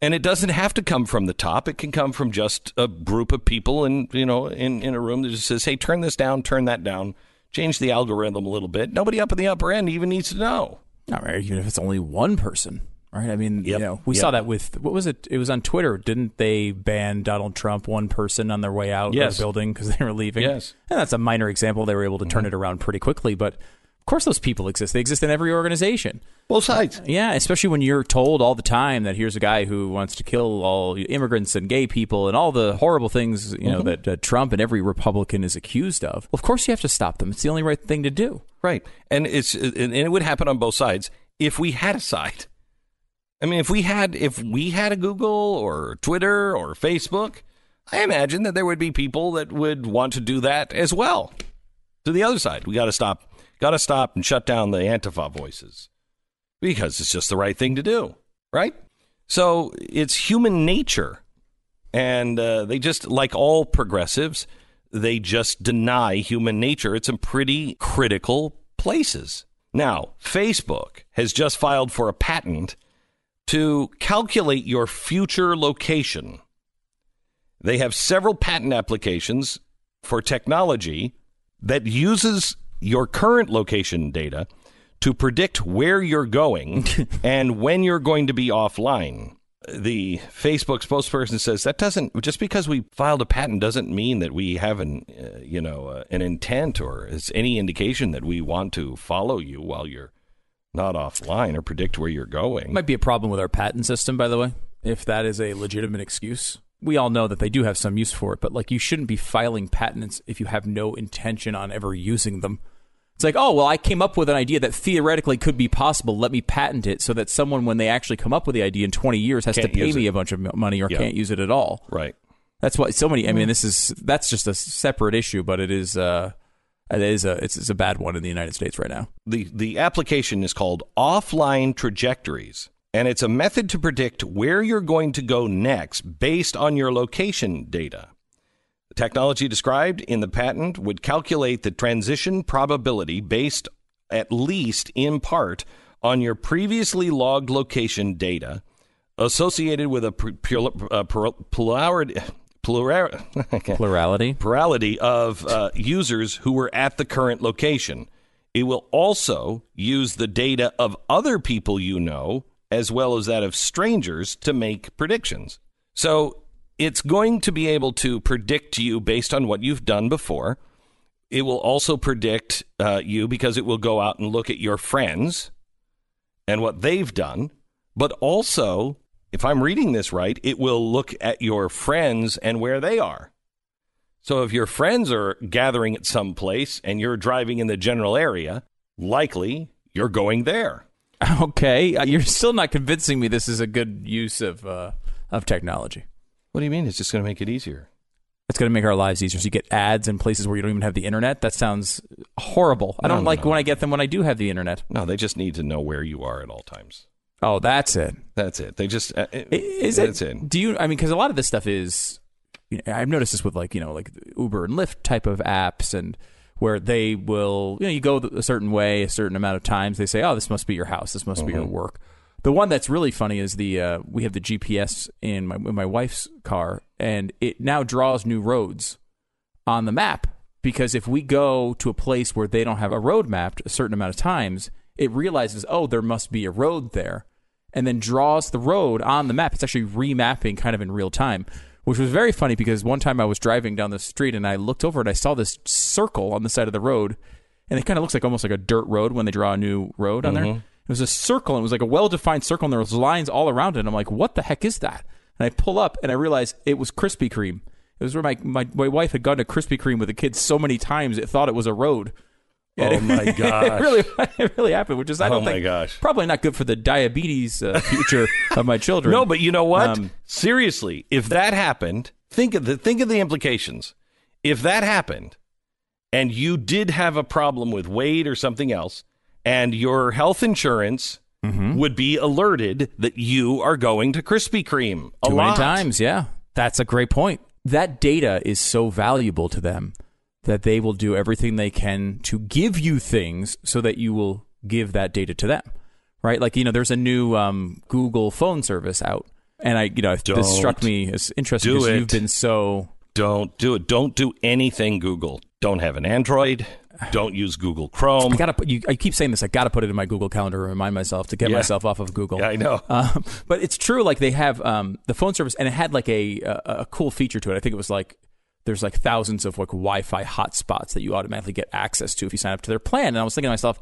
[SPEAKER 3] And it doesn't have to come from the top. It can come from just a group of people in you know in, in a room that just says, "Hey, turn this down, turn that down, change the algorithm a little bit." Nobody up in the upper end even needs to know.
[SPEAKER 5] All right, even if it's only one person, right? I mean, yep. you know, we yep. saw that with what was it? It was on Twitter, didn't they ban Donald Trump one person on their way out yes. of the building because they were leaving?
[SPEAKER 3] Yes,
[SPEAKER 5] and that's a minor example. They were able to turn mm-hmm. it around pretty quickly, but course those people exist. They exist in every organization.
[SPEAKER 3] Both sides.
[SPEAKER 5] Yeah, especially when you're told all the time that here's a guy who wants to kill all immigrants and gay people and all the horrible things you know mm-hmm. that uh, Trump and every Republican is accused of. Well, of course, you have to stop them. It's the only right thing to do.
[SPEAKER 3] Right, and it's and it would happen on both sides if we had a side. I mean, if we had if we had a Google or Twitter or Facebook, I imagine that there would be people that would want to do that as well. To the other side, we got to stop Got to stop and shut down the Antifa voices because it's just the right thing to do, right? So it's human nature. And uh, they just, like all progressives, they just deny human nature. It's in pretty critical places. Now, Facebook has just filed for a patent to calculate your future location. They have several patent applications for technology that uses your current location data to predict where you're going [laughs] and when you're going to be offline. The Facebook spokesperson says that doesn't just because we filed a patent doesn't mean that we have an uh, you know uh, an intent or is any indication that we want to follow you while you're not offline or predict where you're going.
[SPEAKER 5] Might be a problem with our patent system, by the way, if that is a legitimate excuse we all know that they do have some use for it, but like you shouldn't be filing patents if you have no intention on ever using them. It's like, oh, well, I came up with an idea that theoretically could be possible. Let me patent it so that someone, when they actually come up with the idea in 20 years, has can't to pay me it. a bunch of money or yeah. can't use it at all.
[SPEAKER 3] Right.
[SPEAKER 5] That's why so many. I mean, this is that's just a separate issue, but it is. Uh, it is a it's, it's a bad one in the United States right now.
[SPEAKER 3] The the application is called offline trajectories and it's a method to predict where you're going to go next based on your location data. The technology described in the patent would calculate the transition probability based at least in part on your previously logged location data associated with a plurality [laughs]
[SPEAKER 5] plurality
[SPEAKER 3] plurality of uh, users who were at the current location. It will also use the data of other people you know as well as that of strangers to make predictions. So it's going to be able to predict you based on what you've done before. It will also predict uh, you because it will go out and look at your friends and what they've done. But also, if I'm reading this right, it will look at your friends and where they are. So if your friends are gathering at some place and you're driving in the general area, likely you're going there. [laughs]
[SPEAKER 5] Okay, uh, you're still not convincing me this is a good use of uh, of technology.
[SPEAKER 3] What do you mean? It's just going to make it easier.
[SPEAKER 5] It's going to make our lives easier. So you get ads in places where you don't even have the internet. That sounds horrible. I don't no, like no. when I get them when I do have the internet.
[SPEAKER 3] No, they just need to know where you are at all times.
[SPEAKER 5] Oh, that's it.
[SPEAKER 3] That's it. They just uh,
[SPEAKER 5] is that's it, it. Do you? I mean, because a lot of this stuff is. You know, I've noticed this with like you know like Uber and Lyft type of apps and where they will, you know, you go a certain way a certain amount of times. They say, oh, this must be your house. This must mm-hmm. be your mm-hmm. work. The one that's really funny is the uh, we have the GPS in my in my wife's car, and it now draws new roads on the map because if we go to a place where they don't have a road mapped a certain amount of times, it realizes, oh, there must be a road there, and then draws the road on the map. It's actually remapping kind of in real time which was very funny because one time I was driving down the street and I looked over and I saw this circle on the side of the road, and it kind of looks like almost like a dirt road when they draw a new road on mm-hmm. there. It was a circle, and it was like a well-defined circle, and there was lines all around it. And I'm like, what the heck is that? And I pull up and I realize it was Krispy Kreme. It was where my, my, my wife had gone to Krispy Kreme with the kids so many times it thought it was a road.
[SPEAKER 3] Oh my [laughs] gosh!
[SPEAKER 5] it really, [laughs] it really happened. Which is I
[SPEAKER 3] Oh
[SPEAKER 5] don't
[SPEAKER 3] my
[SPEAKER 5] think
[SPEAKER 3] gosh.
[SPEAKER 5] probably not good for the diabetes uh, future of my children.
[SPEAKER 3] No, but you know what?
[SPEAKER 5] Um,
[SPEAKER 3] Seriously, if that happened, think of the think of the implications. If that happened, and you did have a problem with weight or something else, and your health insurance
[SPEAKER 5] Mm-hmm.
[SPEAKER 3] would be alerted that you are going to Krispy Kreme a
[SPEAKER 5] too
[SPEAKER 3] lot.
[SPEAKER 5] many times. Yeah, that's a great point. That data is so valuable to them that they will do everything they can to give you things so that you will give that data to them. Right? Like you know, there's a new um, Google phone service out, and I you know
[SPEAKER 3] Don't
[SPEAKER 5] this struck me as interesting because you've been so
[SPEAKER 3] Don't do it. Don't do anything Google. Don't have an Android. Don't use Google Chrome.
[SPEAKER 5] I gotta put you. I keep saying this. I gotta put it in my Google Calendar to remind myself to get
[SPEAKER 3] Yeah.
[SPEAKER 5] myself off of Google.
[SPEAKER 3] Yeah, I know. [laughs]
[SPEAKER 5] Um, but it's true. Like they have um, the phone service, and it had like a, a a cool feature to it. I think it was like there's like thousands of like Wi-Fi hotspots that you automatically get access to if you sign up to their plan. And I was thinking to myself,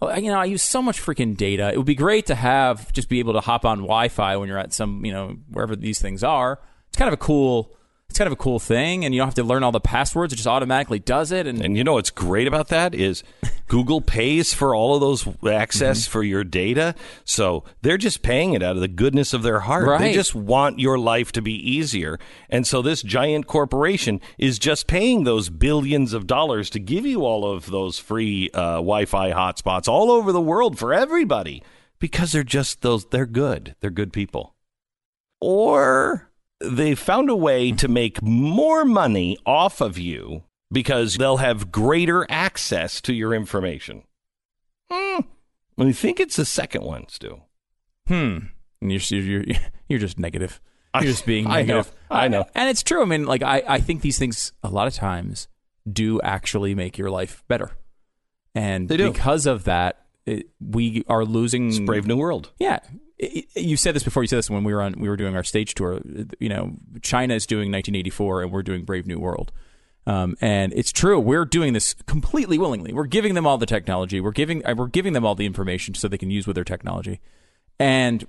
[SPEAKER 5] well, you know, I use so much freaking data. It would be great to have just be able to hop on Wi-Fi when you're at some, you know, wherever these things are. It's kind of a cool. It's kind of a cool thing, and you don't have to learn all the passwords. It just automatically does it. And,
[SPEAKER 3] And you know what's great about that is [laughs] Google pays for all of those access
[SPEAKER 5] Mm-hmm.
[SPEAKER 3] for your data. So they're just paying it out of the goodness of their heart. They just want your life to be easier. And so this giant corporation is just paying those billions of dollars to give you all of those free uh, Wi-Fi hotspots all over the world for everybody because they're just those they're good. They're good people. Or they found a way to make more money off of you because they'll have greater access to your information. Hmm. I think it's the second one, Stu.
[SPEAKER 5] Hmm. And you're you're you're [laughs] just negative. You're just being [laughs]
[SPEAKER 3] I know.
[SPEAKER 5] negative.
[SPEAKER 3] I know.
[SPEAKER 5] And it's true. I mean, like I, I think these things a lot of times do actually make your life better. And because of that, it, we are losing
[SPEAKER 3] It's brave new world.
[SPEAKER 5] yeah. You said this before. You said this when we were on. We were doing our stage tour. You know, China is doing 1984, and we're doing Brave New World. Um, and it's true. We're doing this completely willingly. We're giving them all the technology. We're giving. uh, We're giving them all the information so they can use with their technology. And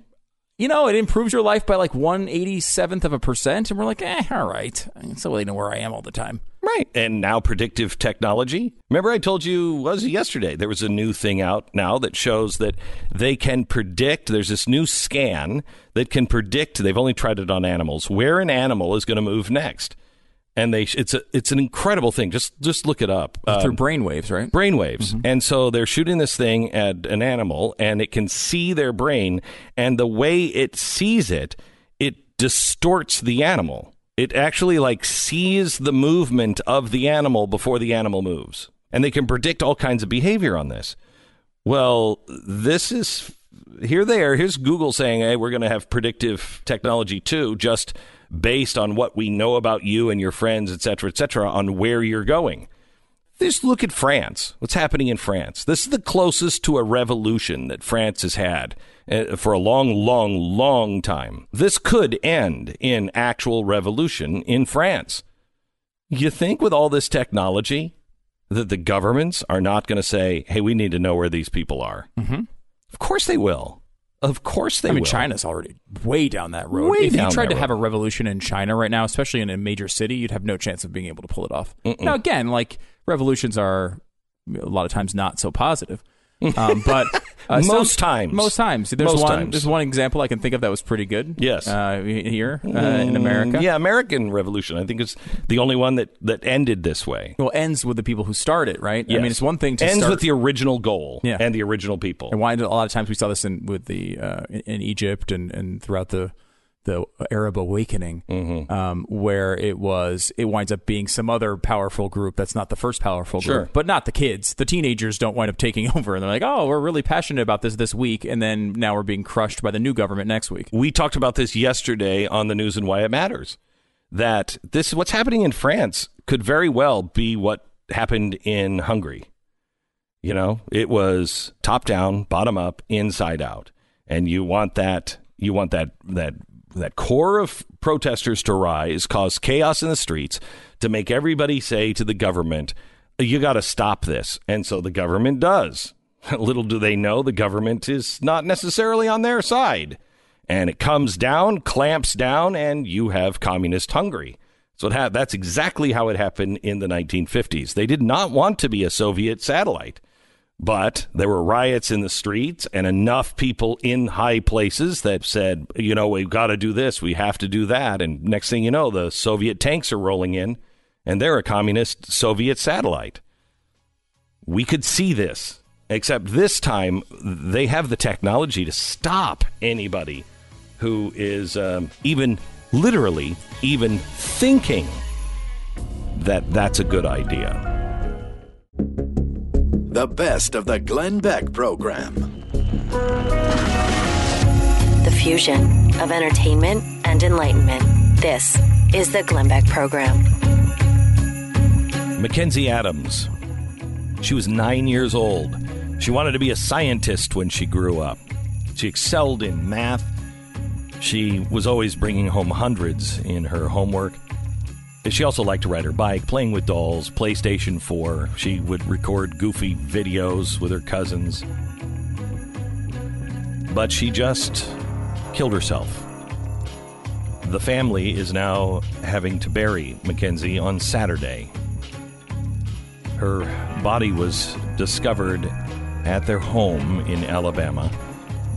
[SPEAKER 5] you know, it improves your life by like one eighty seventh of a percent. And we're like, eh, all right. So they know where I am all the time.
[SPEAKER 3] Right. And now predictive technology. Remember, I told you, was it yesterday? There was a new thing out now that shows that they can predict. There's this new scan that can predict. They've only tried it on animals where an animal is going to move next. And they, it's a, it's an incredible thing. Just, just look it up.
[SPEAKER 5] Through
[SPEAKER 3] Um,
[SPEAKER 5] brainwaves, right?
[SPEAKER 3] brainwaves. And so they're shooting this thing at an animal and it can see their brain and the way it sees it, it distorts the animal. It actually like sees the movement of the animal before the animal moves. And they can predict all kinds of behavior on this. Well, this is here they are. Here's Google saying, "Hey, we're going to have predictive technology too, just based on what we know about you and your friends, et cetera, et cetera, on where you're going." Just look at France. What's happening in France? This is the closest to a revolution that France has had uh, for a long, long, long time. This could end in actual revolution in France. You think with all this technology that the governments are not going to say, "Hey, we need to know where these people are."
[SPEAKER 5] Mm-hmm.
[SPEAKER 3] Of course they will. Of course they
[SPEAKER 5] I mean,
[SPEAKER 3] will.
[SPEAKER 5] China's already way down that road.
[SPEAKER 3] Way
[SPEAKER 5] if you tried to have a revolution in China right now, especially in a major city, you'd have no chance of being able to pull it off. Now, again, like revolutions are a lot of times not so positive. [laughs] Um, but uh, some-
[SPEAKER 3] Most times.
[SPEAKER 5] most times, there's
[SPEAKER 3] Most
[SPEAKER 5] one.
[SPEAKER 3] times.
[SPEAKER 5] There's one example I can think of that was pretty good.
[SPEAKER 3] Yes.
[SPEAKER 5] uh, here uh, in America.
[SPEAKER 3] Mm, Yeah, American Revolution. I think it's the only one that, that ended this way.
[SPEAKER 5] Well, ends with the people who start it, right? I mean, it's one thing to
[SPEAKER 3] ends
[SPEAKER 5] start
[SPEAKER 3] with the original goal
[SPEAKER 5] Yeah.
[SPEAKER 3] and the original people.
[SPEAKER 5] And why a lot of times we saw this in with the uh, in, in Egypt and, and throughout the the Arab awakening,
[SPEAKER 3] Mm-hmm.
[SPEAKER 5] um, where it was it winds up being some other powerful group that's not the first powerful
[SPEAKER 3] Sure.
[SPEAKER 5] group, but not the kids. The teenagers don't wind up taking [laughs] over, and they're like, "Oh, we're really passionate about this this week," and then now we're being crushed by the new government next week.
[SPEAKER 3] We talked about this yesterday on the news and why it matters. That this what's happening in France could very well be what happened in Hungary. You know, it was top down, bottom up, inside out. And you want that you want that that that core of protesters to rise, cause chaos in the streets, to make everybody say to the government, you got to stop this. And so the government does. [laughs] Little do they know the government is not necessarily on their side. And it comes down, clamps down, and you have communist Hungary. So ha- that's exactly how it happened in the 1950s. They did not want to be a Soviet satellite. But there were riots in the streets and enough people in high places that said, you know, we've got to do this, we have to do that. And next thing you know, the Soviet tanks are rolling in and they're a communist Soviet satellite. We could see this, except this time they have the technology to stop anybody who is um, even literally even thinking that that's a good idea.
[SPEAKER 1] The best of the Glenn Beck program.
[SPEAKER 2] The fusion of entertainment and enlightenment. This is the Glenn Beck program.
[SPEAKER 3] McKenzie Adams. She was nine years old. She wanted to be a scientist when she grew up. She excelled in math. She was always bringing home hundreds in her homework. She also liked to ride her bike, playing with dolls, PlayStation 4. She would record goofy videos with her cousins. But she just killed herself. The family is now having to bury McKenzie on Saturday. Her body was discovered at their home in Alabama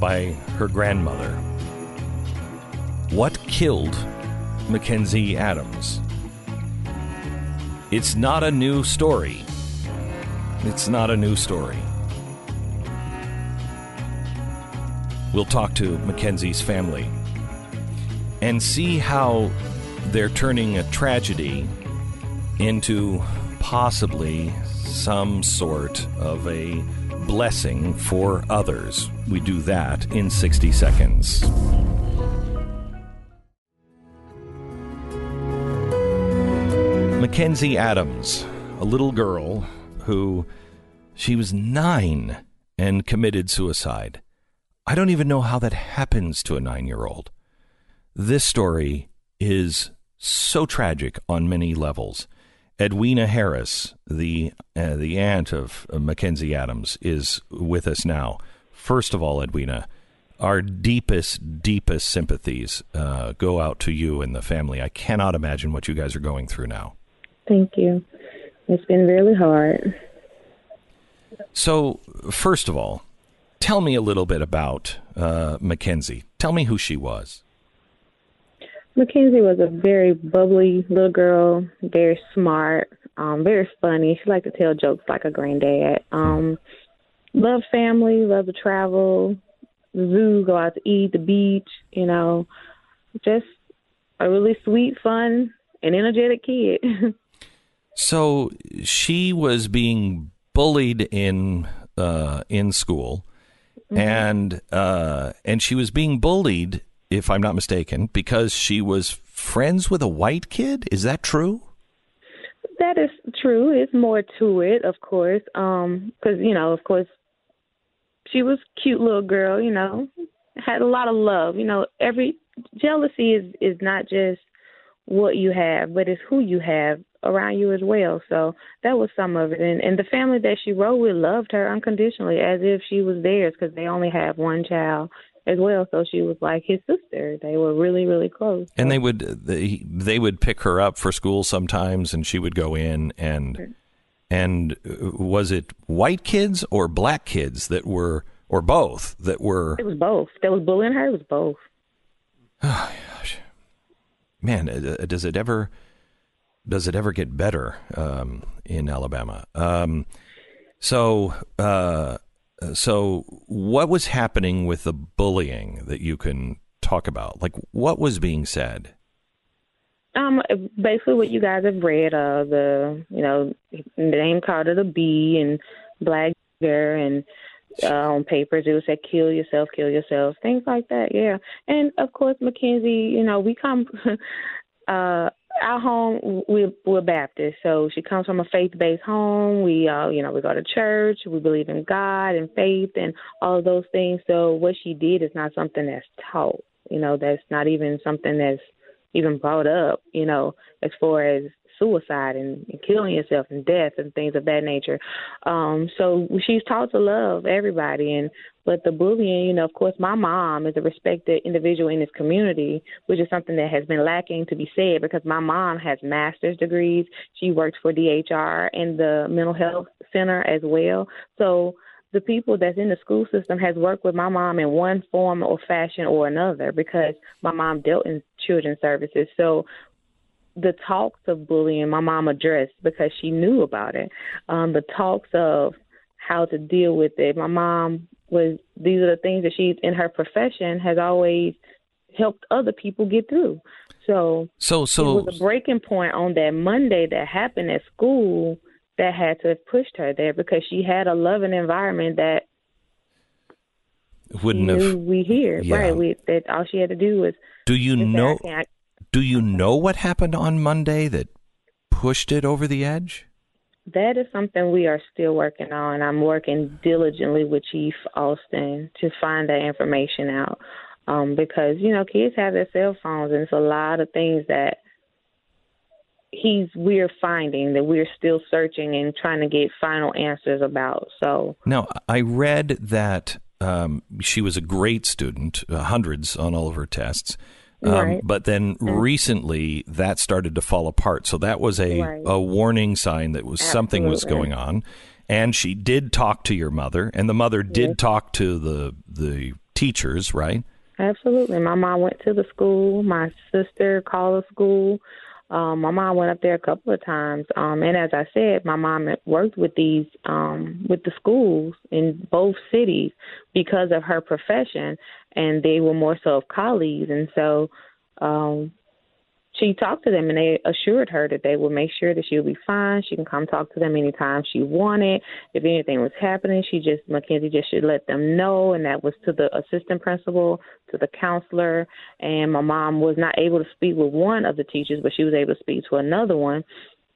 [SPEAKER 3] by her grandmother. What killed McKenzie Adams? It's not a new story. It's not a new story. We'll talk to McKenzie's family and see how they're turning a tragedy into possibly some sort of a blessing for others. We do that in 60 seconds. McKenzie Adams, a little girl who she was nine and committed suicide. I don't even know how that happens to a nine year old. This story is so tragic on many levels. Edwina Harris, the uh, the aunt of uh, McKenzie Adams, is with us now. First of all, Edwina, our deepest, deepest sympathies uh, go out to you and the family. I cannot imagine what you guys are going through now.
[SPEAKER 13] Thank you. It's been really hard.
[SPEAKER 3] So, first of all, tell me a little bit about uh, McKenzie. Tell me who she was.
[SPEAKER 13] McKenzie was a very bubbly little girl, very smart, um, very funny. She liked to tell jokes like a granddad. Um, loved family, loved to travel, the zoo, go out to eat, the beach, you know, just a really sweet, fun, and energetic kid. [laughs]
[SPEAKER 3] So she was being bullied in uh, in school, mm-hmm. and uh, and she was being bullied, if I'm not mistaken, because she was friends with a white kid. Is that true?
[SPEAKER 13] That is true. It's more to it, of course, because um, you know, of course, she was cute little girl. You know, had a lot of love. You know, every jealousy is is not just what you have, but it's who you have around you as well. So that was some of it. And, and the family that she rode with loved her unconditionally as if she was theirs because they only have one child as well. So she was like his sister. They were really, really close.
[SPEAKER 3] And they would they they would pick her up for school sometimes, and she would go in and and uh, was it white kids or black kids that were or both that were?
[SPEAKER 13] It was both. That was bullying her. It was both. [sighs]
[SPEAKER 3] Oh gosh, man, uh, does it ever? Does it ever get better um, in Alabama? Um, so, uh, so what was happening with the bullying that you can talk about? Like, what was being said?
[SPEAKER 13] Um, basically, what you guys have read, uh, the you know, name called it a B and black girl and uh, on papers it would say kill yourself, kill yourself, things like that. Yeah, and of course, McKenzie, you know, we come. [laughs] uh our home we're we're Baptist, so she comes from a faith based home. We uh you know, we go to church, we believe in God and faith and all of those things. So what she did is not something that's taught. You know, that's not even something that's even brought up, you know, as far as suicide and, and killing yourself and death and things of that nature. Um, so she's taught to love everybody and but the bullying, you know, of course my mom is a respected individual in this community, which is something that has been lacking to be said because my mom has master's degrees. She worked for DHR and the mental health center as well. So the people that's in the school system has worked with my mom in one form or fashion or another because my mom dealt in children's services. So the talks of bullying my mom addressed because she knew about it. Um, the talks of how to deal with it. My mom was these are the things that she in her profession has always helped other people get through. So
[SPEAKER 3] so so
[SPEAKER 13] it was a breaking point on that Monday that happened at school that had to have pushed her there because she had a loving environment that
[SPEAKER 3] wouldn't have
[SPEAKER 13] we hear
[SPEAKER 3] Yeah.
[SPEAKER 13] right. We that all she had to do was
[SPEAKER 3] Do you know
[SPEAKER 13] "I
[SPEAKER 3] do you know what happened on Monday that pushed it over the edge?
[SPEAKER 13] That is something we are still working on. I'm working diligently with Chief Austin to find that information out. Um, because, you know, kids have their cell phones and it's a lot of things that he's we're finding that we're still searching and trying to get final answers about. So
[SPEAKER 3] Now, I read that um, she was a great student, uh, hundreds on all of her tests. Um, But then recently that started to fall apart. So that was a,
[SPEAKER 13] Right.
[SPEAKER 3] a warning sign that was something was going on. And she did talk to your mother, and the mother did talk to the the teachers, right?
[SPEAKER 13] Absolutely. My mom went to the school. My sister called the school. Um, my mom went up there a couple of times. Um, and as I said, my mom worked with these um, with the schools in both cities because of her profession, and they were more so of colleagues. And so um, she talked to them, and they assured her that they would make sure that she would be fine. She can come talk to them anytime she wanted. If anything was happening, she just McKenzie just should let them know, and that was to the assistant principal, to the counselor. And my mom was not able to speak with one of the teachers, but she was able to speak to another one.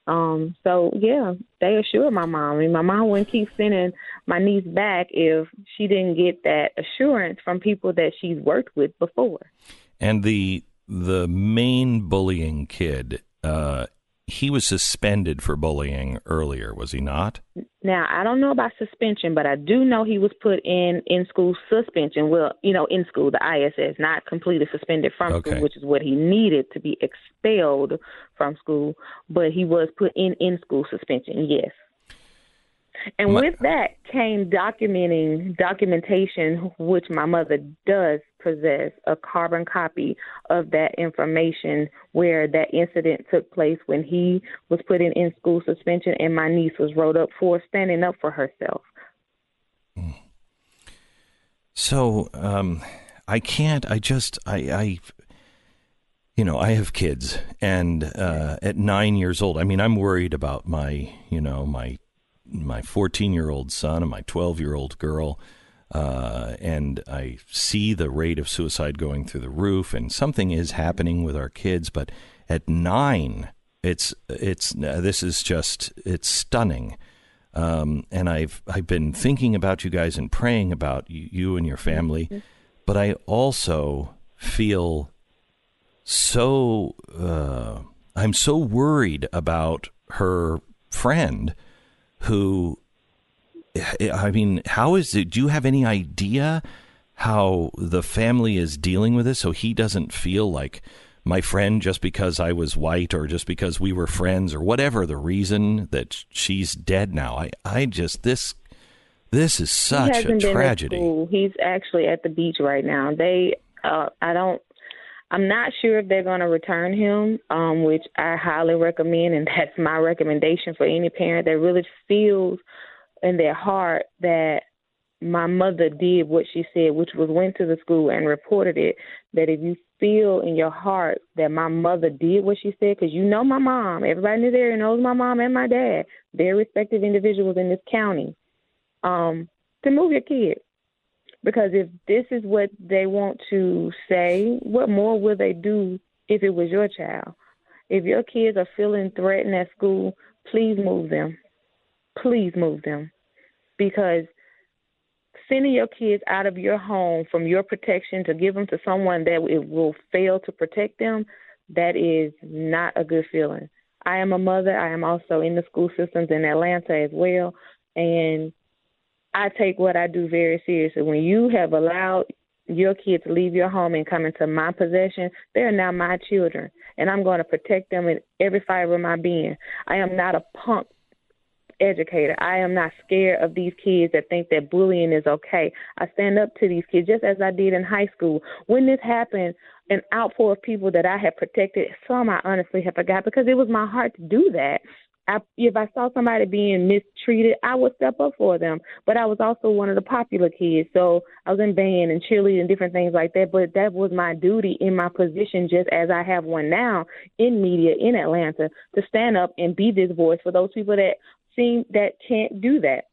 [SPEAKER 13] Um, so yeah, they assured my mom. I mean, my mom wouldn't keep sending my niece back if she didn't get that assurance from people that she's worked with before.
[SPEAKER 3] And the the main bullying kid, uh, he was suspended for bullying earlier, was he not?
[SPEAKER 13] Now, I don't know about suspension, but I do know he was put in in school suspension. Well, you know, in school, the ISS, not completely suspended from
[SPEAKER 3] Okay.
[SPEAKER 13] school, which is what he needed to be expelled from school, but he was put in in school suspension, yes. And
[SPEAKER 3] My-
[SPEAKER 13] with that came documenting documentation, which my mother does possess a carbon copy of that information where that incident took place when he was put in in school suspension and my niece was wrote up for standing up for herself.
[SPEAKER 3] So um, I can't. I just I, I you know I have kids, and uh, at nine years old, I mean I'm worried about my you know my my 14 year old son and my 12 year old girl. Uh, and I see the rate of suicide going through the roof, and something is happening with our kids. But at nine, it's it's uh, this is just it's stunning. Um, and I've I've been thinking about you guys and praying about you, you and your family, but I also feel so uh, I'm so worried about her friend who I mean, how is it? Do you have any idea how the family is dealing with this so he doesn't feel like my friend just because I was white or just because we were friends or whatever the reason that she's dead now? I, I just, this, this is such a
[SPEAKER 13] hasn't been at
[SPEAKER 3] tragedy.
[SPEAKER 13] He's actually at the beach right now. They, uh, I don't, I'm not sure if they're going to return him, um, which I highly recommend, and [laughs] that's my recommendation for any parent that really feels in their heart that my mother did what she said, which was went to the school and reported it. That if you feel in your heart that my mother did what she said, because you know my mom, everybody in this area knows my mom and my dad, very respected individuals in this county, um, to move your kid. Because if this is what they want to say, what more will they do if it was your child? If your kids are feeling threatened at school, please move them. Please move them. Because sending your kids out of your home from your protection to give them to someone that it will fail to protect them, that is not a good feeling. I am a mother. I am also in the school systems in Atlanta as well. And I take what I do very seriously. When you have allowed your kids to leave your home and come into my possession, they are now my children. And I'm going to protect them in every fiber of my being. I am not a punk educator. I am not scared of these kids that think that bullying is okay. I stand up to these kids just as I did in high school. When this happened, an outpour of people that I had protected, some I honestly have forgot because it was my heart to do that. I, if I saw somebody being mistreated, I would step up for them. But I was also one of the popular kids, so I was in band and cheerleading and different things like that. But that was my duty in my position, just as I have one now in media in Atlanta, to stand up and be this voice for those people that seem that can't do that.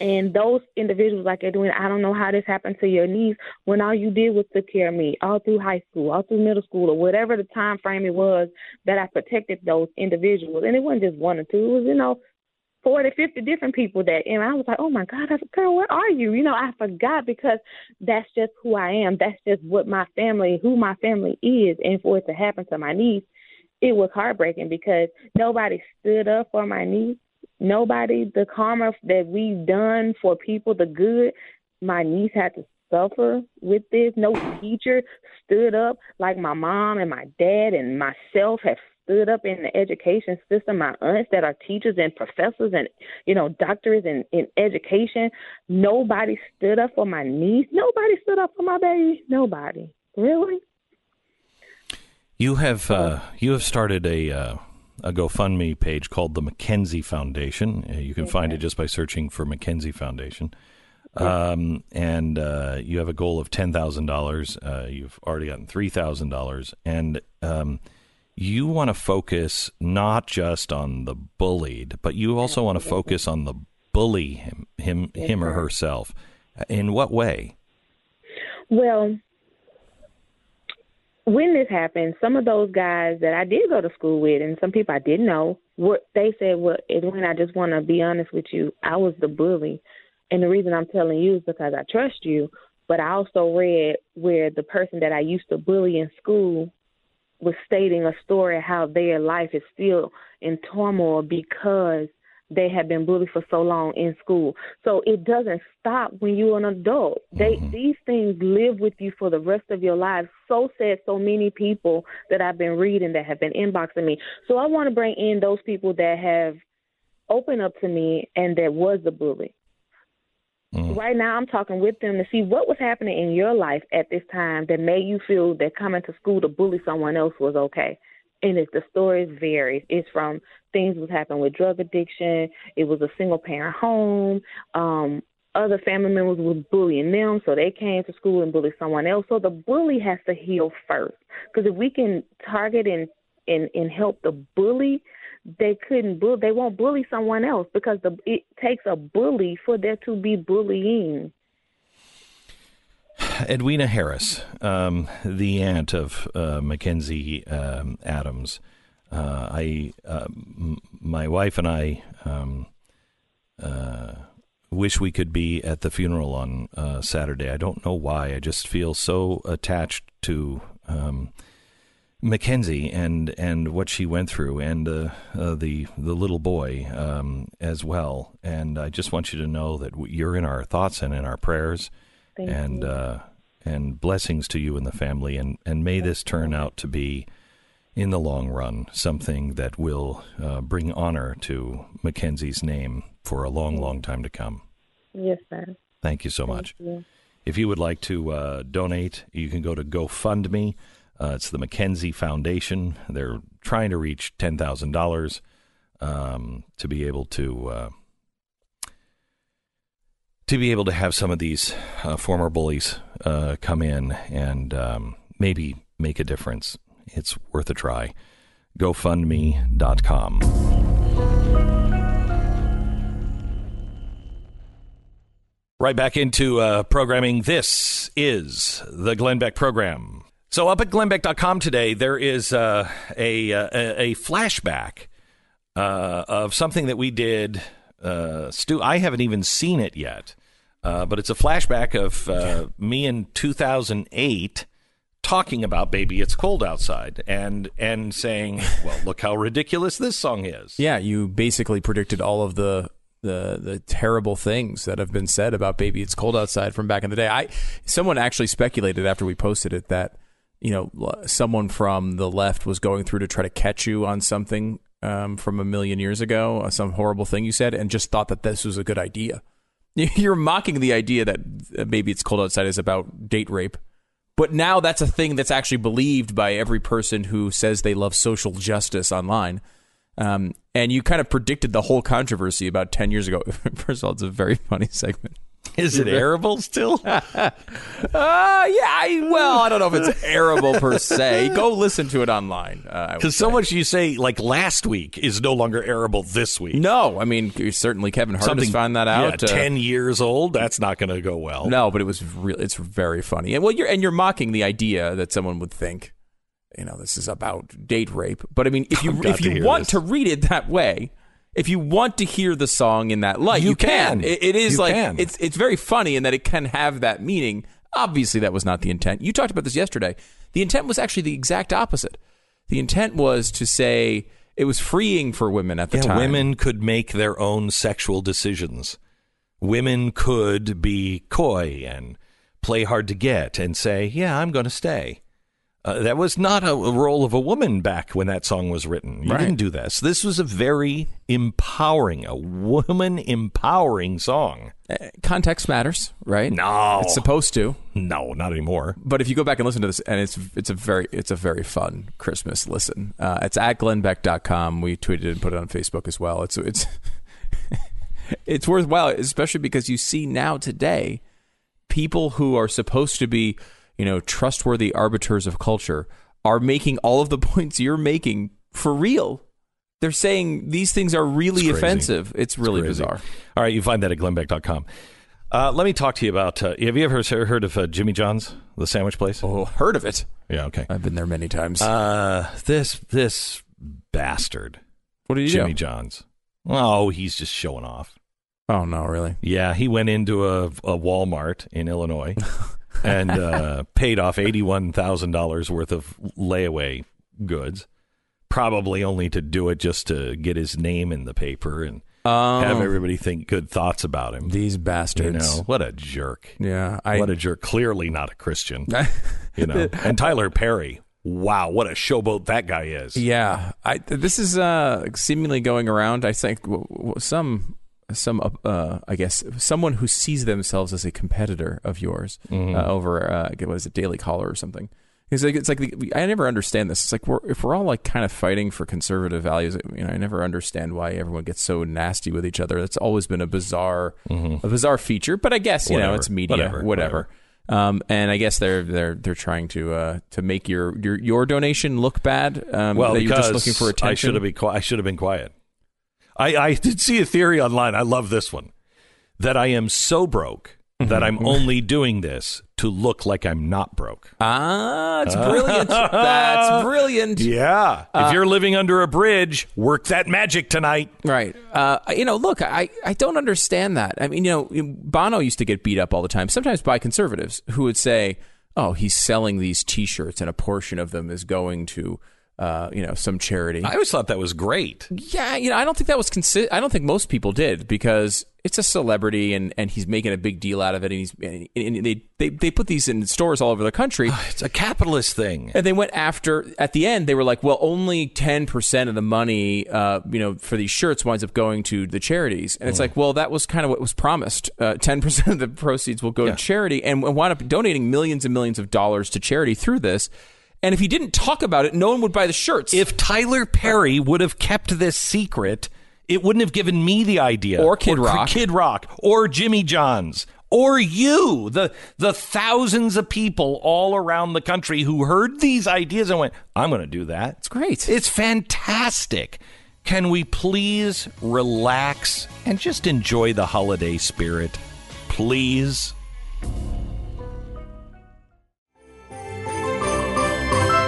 [SPEAKER 13] And those individuals, like Edwin, I don't know how this happened to your niece when all you did was take care of me all through high school, all through middle school, or whatever the time frame it was that I protected those individuals. And it wasn't just one or two, it was, you know, 40, 50 different people that, and I was like, oh my God, I said, girl, where are you? You know, I forgot because that's just who I am. That's just what my family, who my family is. And for it to happen to my niece, it was heartbreaking because nobody stood up for my niece Nobody, the karma that we've done for people, the good, my niece had to suffer with this. No teacher stood up like my mom and my dad and myself have stood up in the education system. My aunts that are teachers and professors and you know doctors in in education. Nobody stood up for my niece. Nobody stood up for my baby. Nobody. Really.
[SPEAKER 3] You have uh, you have started a uh, a GoFundMe page called the McKenzie Foundation. Uh, you can okay. find it just by searching for McKenzie Foundation. Um, and uh, you have a goal of ten thousand uh, dollars. You've already gotten three thousand dollars, and um, you want to focus not just on the bullied, but you also want to focus on the bully him, him, him or herself. In what way?
[SPEAKER 13] Well, when this happened, some of those guys that I did go to school with, and some people I didn't know, what they said, "Well, Edwin, I just want to be honest with you. I was the bully, and the reason I'm telling you is because I trust you. But I also read where the person that I used to bully in school was stating a story how their life is still in turmoil because they have been bullied for so long in school. So it doesn't stop when you're an adult. They mm-hmm. these things live with you for the rest of your life. So said so many people that I've been reading that have been inboxing me. So I want to bring in those people that have opened up to me and that was the bully. Mm-hmm. Right now, I'm talking with them to see what was happening in your life at this time that made you feel that coming to school to bully someone else was okay and it, the stories vary. It's from things that happened with drug addiction. It was a single parent home. Um, other family members were bullying them, so they came to school and bullied someone else. So the bully has to heal first, because if we can target and and and help the bully, they couldn't bully. They won't bully someone else because the it takes a bully for there to be bullying. [sighs]
[SPEAKER 3] Edwina Harris, um, the aunt of uh, McKenzie um, Adams. Uh, I, uh, m- my wife and I um, uh, wish we could be at the funeral on uh, Saturday. I don't know why. I just feel so attached to um, McKenzie and and what she went through, and uh, the the little boy um, as well. And I just want you to know that you're in our thoughts and in our prayers.
[SPEAKER 13] Thank
[SPEAKER 3] and uh, and blessings to you and the family. And, and may this turn out to be, in the long run, something that will uh, bring honor to McKenzie's name for a long, long time to come.
[SPEAKER 13] Yes, sir.
[SPEAKER 3] Thank you so
[SPEAKER 13] Thank
[SPEAKER 3] much.
[SPEAKER 13] You.
[SPEAKER 3] If you would like to uh, donate, you can go to GoFundMe. Uh, it's the McKenzie Foundation. They're trying to reach ten thousand um, dollars to be able to uh, to be able to have some of these uh, former bullies uh, come in and um, maybe make a difference. It's worth a try. GoFundMe.com. Right back into uh, programming. This is the Glenn Beck program. So, up at glennbeck.com today, there is uh, a, a, a flashback uh, of something that we did. Uh, Stu, I haven't even seen it yet. Uh, but it's a flashback of uh, me in 2008 talking about "Baby It's Cold Outside" and and saying, "Well, look how ridiculous this song is."
[SPEAKER 5] Yeah, you basically predicted all of the the the terrible things that have been said about "Baby It's Cold Outside" from back in the day. I someone actually speculated after we posted it that you know someone from the left was going through to try to catch you on something um, from a million years ago, uh, some horrible thing you said, and just thought that this was a good idea. [laughs] You're mocking the idea that uh, maybe it's cold outside is about date rape, but now that's a thing that's actually believed by every person who says they love social justice online. Um, and you kind of predicted the whole controversy about 10 years ago. [laughs] First of all, it's a very [laughs] funny segment.
[SPEAKER 3] Is it arable still? [laughs]
[SPEAKER 5] uh, yeah, I, well, I don't know if it's arable per se. Go listen to it online. Uh,
[SPEAKER 3] Because so much you say like last week is no longer arable this week.
[SPEAKER 5] No, I mean, certainly Kevin Hart has found that out.
[SPEAKER 3] Yeah,
[SPEAKER 5] uh,
[SPEAKER 3] Ten years old. That's not going to go well.
[SPEAKER 5] No, but it was real. It's very funny. And well, you're and you're mocking the idea that someone would think, you know, this is about date rape. But I mean, if [laughs] you if you want
[SPEAKER 3] this.
[SPEAKER 5] to read it that way, if you want to hear the song in that light,
[SPEAKER 3] You
[SPEAKER 5] you,
[SPEAKER 3] can.
[SPEAKER 5] It, it is
[SPEAKER 3] You
[SPEAKER 5] like
[SPEAKER 3] can.
[SPEAKER 5] it's it's very funny in that it can have that meaning. Obviously, that was not the intent. You talked about this yesterday. The intent was actually the exact opposite. The intent was to say it was freeing for women at the
[SPEAKER 3] Yeah,
[SPEAKER 5] time.
[SPEAKER 3] women could make their own sexual decisions. Women could be coy and play hard to get and say, "Yeah, I'm going to stay." Uh, that was not a, a role of a woman back when that song was written. You
[SPEAKER 5] Right.
[SPEAKER 3] didn't do this. This was a very empowering, a woman empowering song.
[SPEAKER 5] Uh, Context matters, right?
[SPEAKER 3] No,
[SPEAKER 5] It's supposed to.
[SPEAKER 3] no, not anymore.
[SPEAKER 5] But if you go back and listen to this, and it's it's a very it's a very fun Christmas listen. Uh, it's at glennbeck.com. We tweeted and put it on Facebook as well. It's it's [laughs] it's worthwhile, especially because you see now today people who are supposed to be you know trustworthy arbiters of culture are making all of the [laughs] points you're making for real. They're saying these things are really
[SPEAKER 3] It's
[SPEAKER 5] offensive. It's really
[SPEAKER 3] crazy.
[SPEAKER 5] bizarre.
[SPEAKER 3] All right, you find that at glennbeck.com. Uh, let me talk to you about. Uh, have you ever heard of uh, Jimmy John's, the sandwich place?
[SPEAKER 5] Oh, heard of it?
[SPEAKER 3] Yeah, okay.
[SPEAKER 5] I've been there many times.
[SPEAKER 3] Uh, this this bastard,
[SPEAKER 5] what did you
[SPEAKER 3] Jimmy
[SPEAKER 5] do?
[SPEAKER 3] John's. Oh, he's just showing off.
[SPEAKER 5] Oh no, really?
[SPEAKER 3] Yeah, he went into a, a Walmart in Illinois [laughs] and uh, paid off eighty-one thousand dollars worth of layaway goods, probably only to do it just to get his name in the paper and
[SPEAKER 5] Oh.
[SPEAKER 3] have everybody think good thoughts about him.
[SPEAKER 5] These
[SPEAKER 3] You
[SPEAKER 5] bastards.
[SPEAKER 3] know, what a jerk.
[SPEAKER 5] Yeah, I
[SPEAKER 3] what a jerk. Clearly not a Christian. [laughs] you know, and Tyler Perry. Wow, what a showboat that guy is.
[SPEAKER 5] Yeah, I this is uh, seemingly going around. I think some some uh, I guess someone who sees themselves as a competitor of yours
[SPEAKER 3] Mm-hmm.
[SPEAKER 5] uh, over uh, what is it, Daily Caller or something. It's like it's like the, I never understand this. It's like we're, if we're all like kind of fighting for conservative values, you know, I never understand why everyone gets so nasty with each other. That's always been a bizarre a bizarre feature. But I guess you know
[SPEAKER 3] Mm-hmm.
[SPEAKER 5] It's media,
[SPEAKER 3] Whatever.
[SPEAKER 5] whatever. Um, and I guess they're they're they're trying to uh, to make your, your your donation look bad. Um,
[SPEAKER 3] well,
[SPEAKER 5] that you're
[SPEAKER 3] because
[SPEAKER 5] just looking for attention.
[SPEAKER 3] I should have been. I should have been quiet. I, I [laughs] did see a theory online. I love this one. That I am so broke that I'm only doing this to look like I'm not broke.
[SPEAKER 5] Ah, it's brilliant. That's [laughs] brilliant.
[SPEAKER 3] Yeah.
[SPEAKER 5] Uh,
[SPEAKER 3] if you're living under a bridge, work that magic tonight.
[SPEAKER 5] Right. Uh, you know, look, I, I don't understand that. I mean, you know, Bono used to get beat up all the time, sometimes by conservatives who would say, oh, he's selling these t shirts and a portion of them is going to, uh, you know, some charity.
[SPEAKER 3] I always thought that was great.
[SPEAKER 5] Yeah, you know, I don't think that was consi- I don't think most people did because it's a celebrity and, and he's making a big deal out of it, and he's and, and they, they they put these in stores all over the country. [sighs]
[SPEAKER 3] It's a capitalist thing.
[SPEAKER 5] And they went after at the end. They were like, "Well, only ten percent of the money, uh, you know, for these shirts winds up going to the charities." And it's
[SPEAKER 3] Hmm.
[SPEAKER 5] like, well, that was kind of what was promised. Uh, Ten percent of the proceeds will go to charity, and wound up donating millions and millions of dollars to charity through this. And if he didn't talk about it, no one would buy the shirts.
[SPEAKER 3] If Tyler Perry would have kept this secret, it wouldn't have given me the idea.
[SPEAKER 5] Or Kid Rock.
[SPEAKER 3] Kid Rock. Or Jimmy John's. Or you, the the thousands of people all around the country who heard these ideas and went, I'm going to do that.
[SPEAKER 5] it's great.
[SPEAKER 3] It's fantastic. Can we please relax and just enjoy the holiday spirit? Please.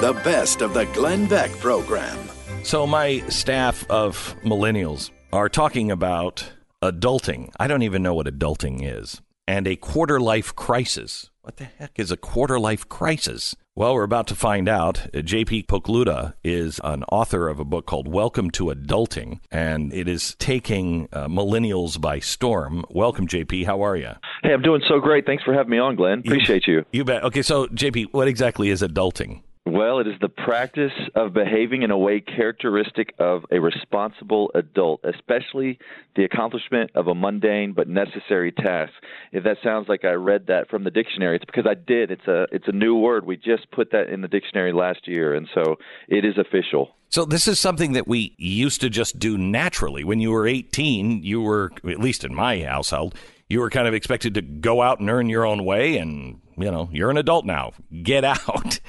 [SPEAKER 1] The best of the Glenn Beck program.
[SPEAKER 3] So, my staff of millennials are talking about adulting. I don't even know what adulting is. And a quarter life crisis. What the heck is a quarter life crisis? Well, we're about to find out. Uh, JP Pokluda is an author of a book called Welcome to Adulting, and it is taking uh, millennials by storm. Welcome, JP. How are you?
[SPEAKER 14] Hey, I'm doing so great. Thanks for having me on, Glenn. Appreciate you.
[SPEAKER 3] You bet. Okay, so, JP, what exactly is adulting?
[SPEAKER 14] Well, it is the practice of behaving in a way characteristic of a responsible adult, especially the accomplishment of a mundane but necessary task. If that sounds like I read that from the dictionary, it's because I did. It's a it's a new word. We just put that in the dictionary last year, and so it is official.
[SPEAKER 3] So this is something that we used to just do naturally. When you were 18, you were at least in my household, you were kind of expected to go out and earn your own way and, you know, you're an adult now. Get out.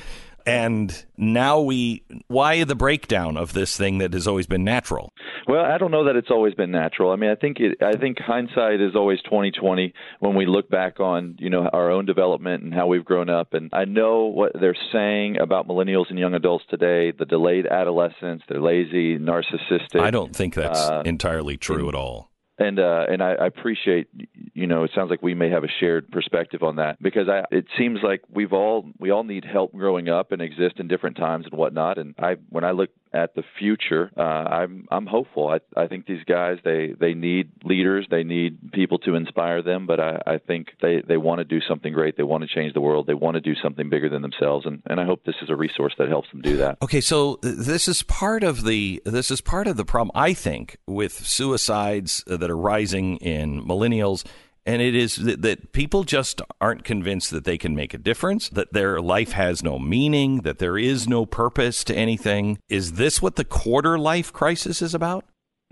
[SPEAKER 3] And now we, why the breakdown of this thing that has always been natural?
[SPEAKER 14] Well, I don't know that it's always been natural. I mean, I think it, I think hindsight is always twenty twenty when we look back on you know our own development and how we've grown up. And I know what they're saying about millennials and young adults today: the delayed adolescence, they're lazy, narcissistic.
[SPEAKER 3] I don't think that's uh, entirely true at all
[SPEAKER 14] and uh, and I, I appreciate you know it sounds like we may have a shared perspective on that because I it seems like we've all we all need help growing up and exist in different times and whatnot. And I when I look at the future. Uh, I'm I'm hopeful. I I think these guys they they need leaders. They need people to inspire them. But I I think they they want to do something great. They want to change the world. They want to do something bigger than themselves. And and I hope this is a resource that helps them do that.
[SPEAKER 3] Okay so this is part of the this is part of the problem I think with suicides that are rising in millennials. And it is that, that, people just aren't convinced that they can make a difference, that their life has no meaning, that there is no purpose to anything. Is this what the quarter life crisis is about?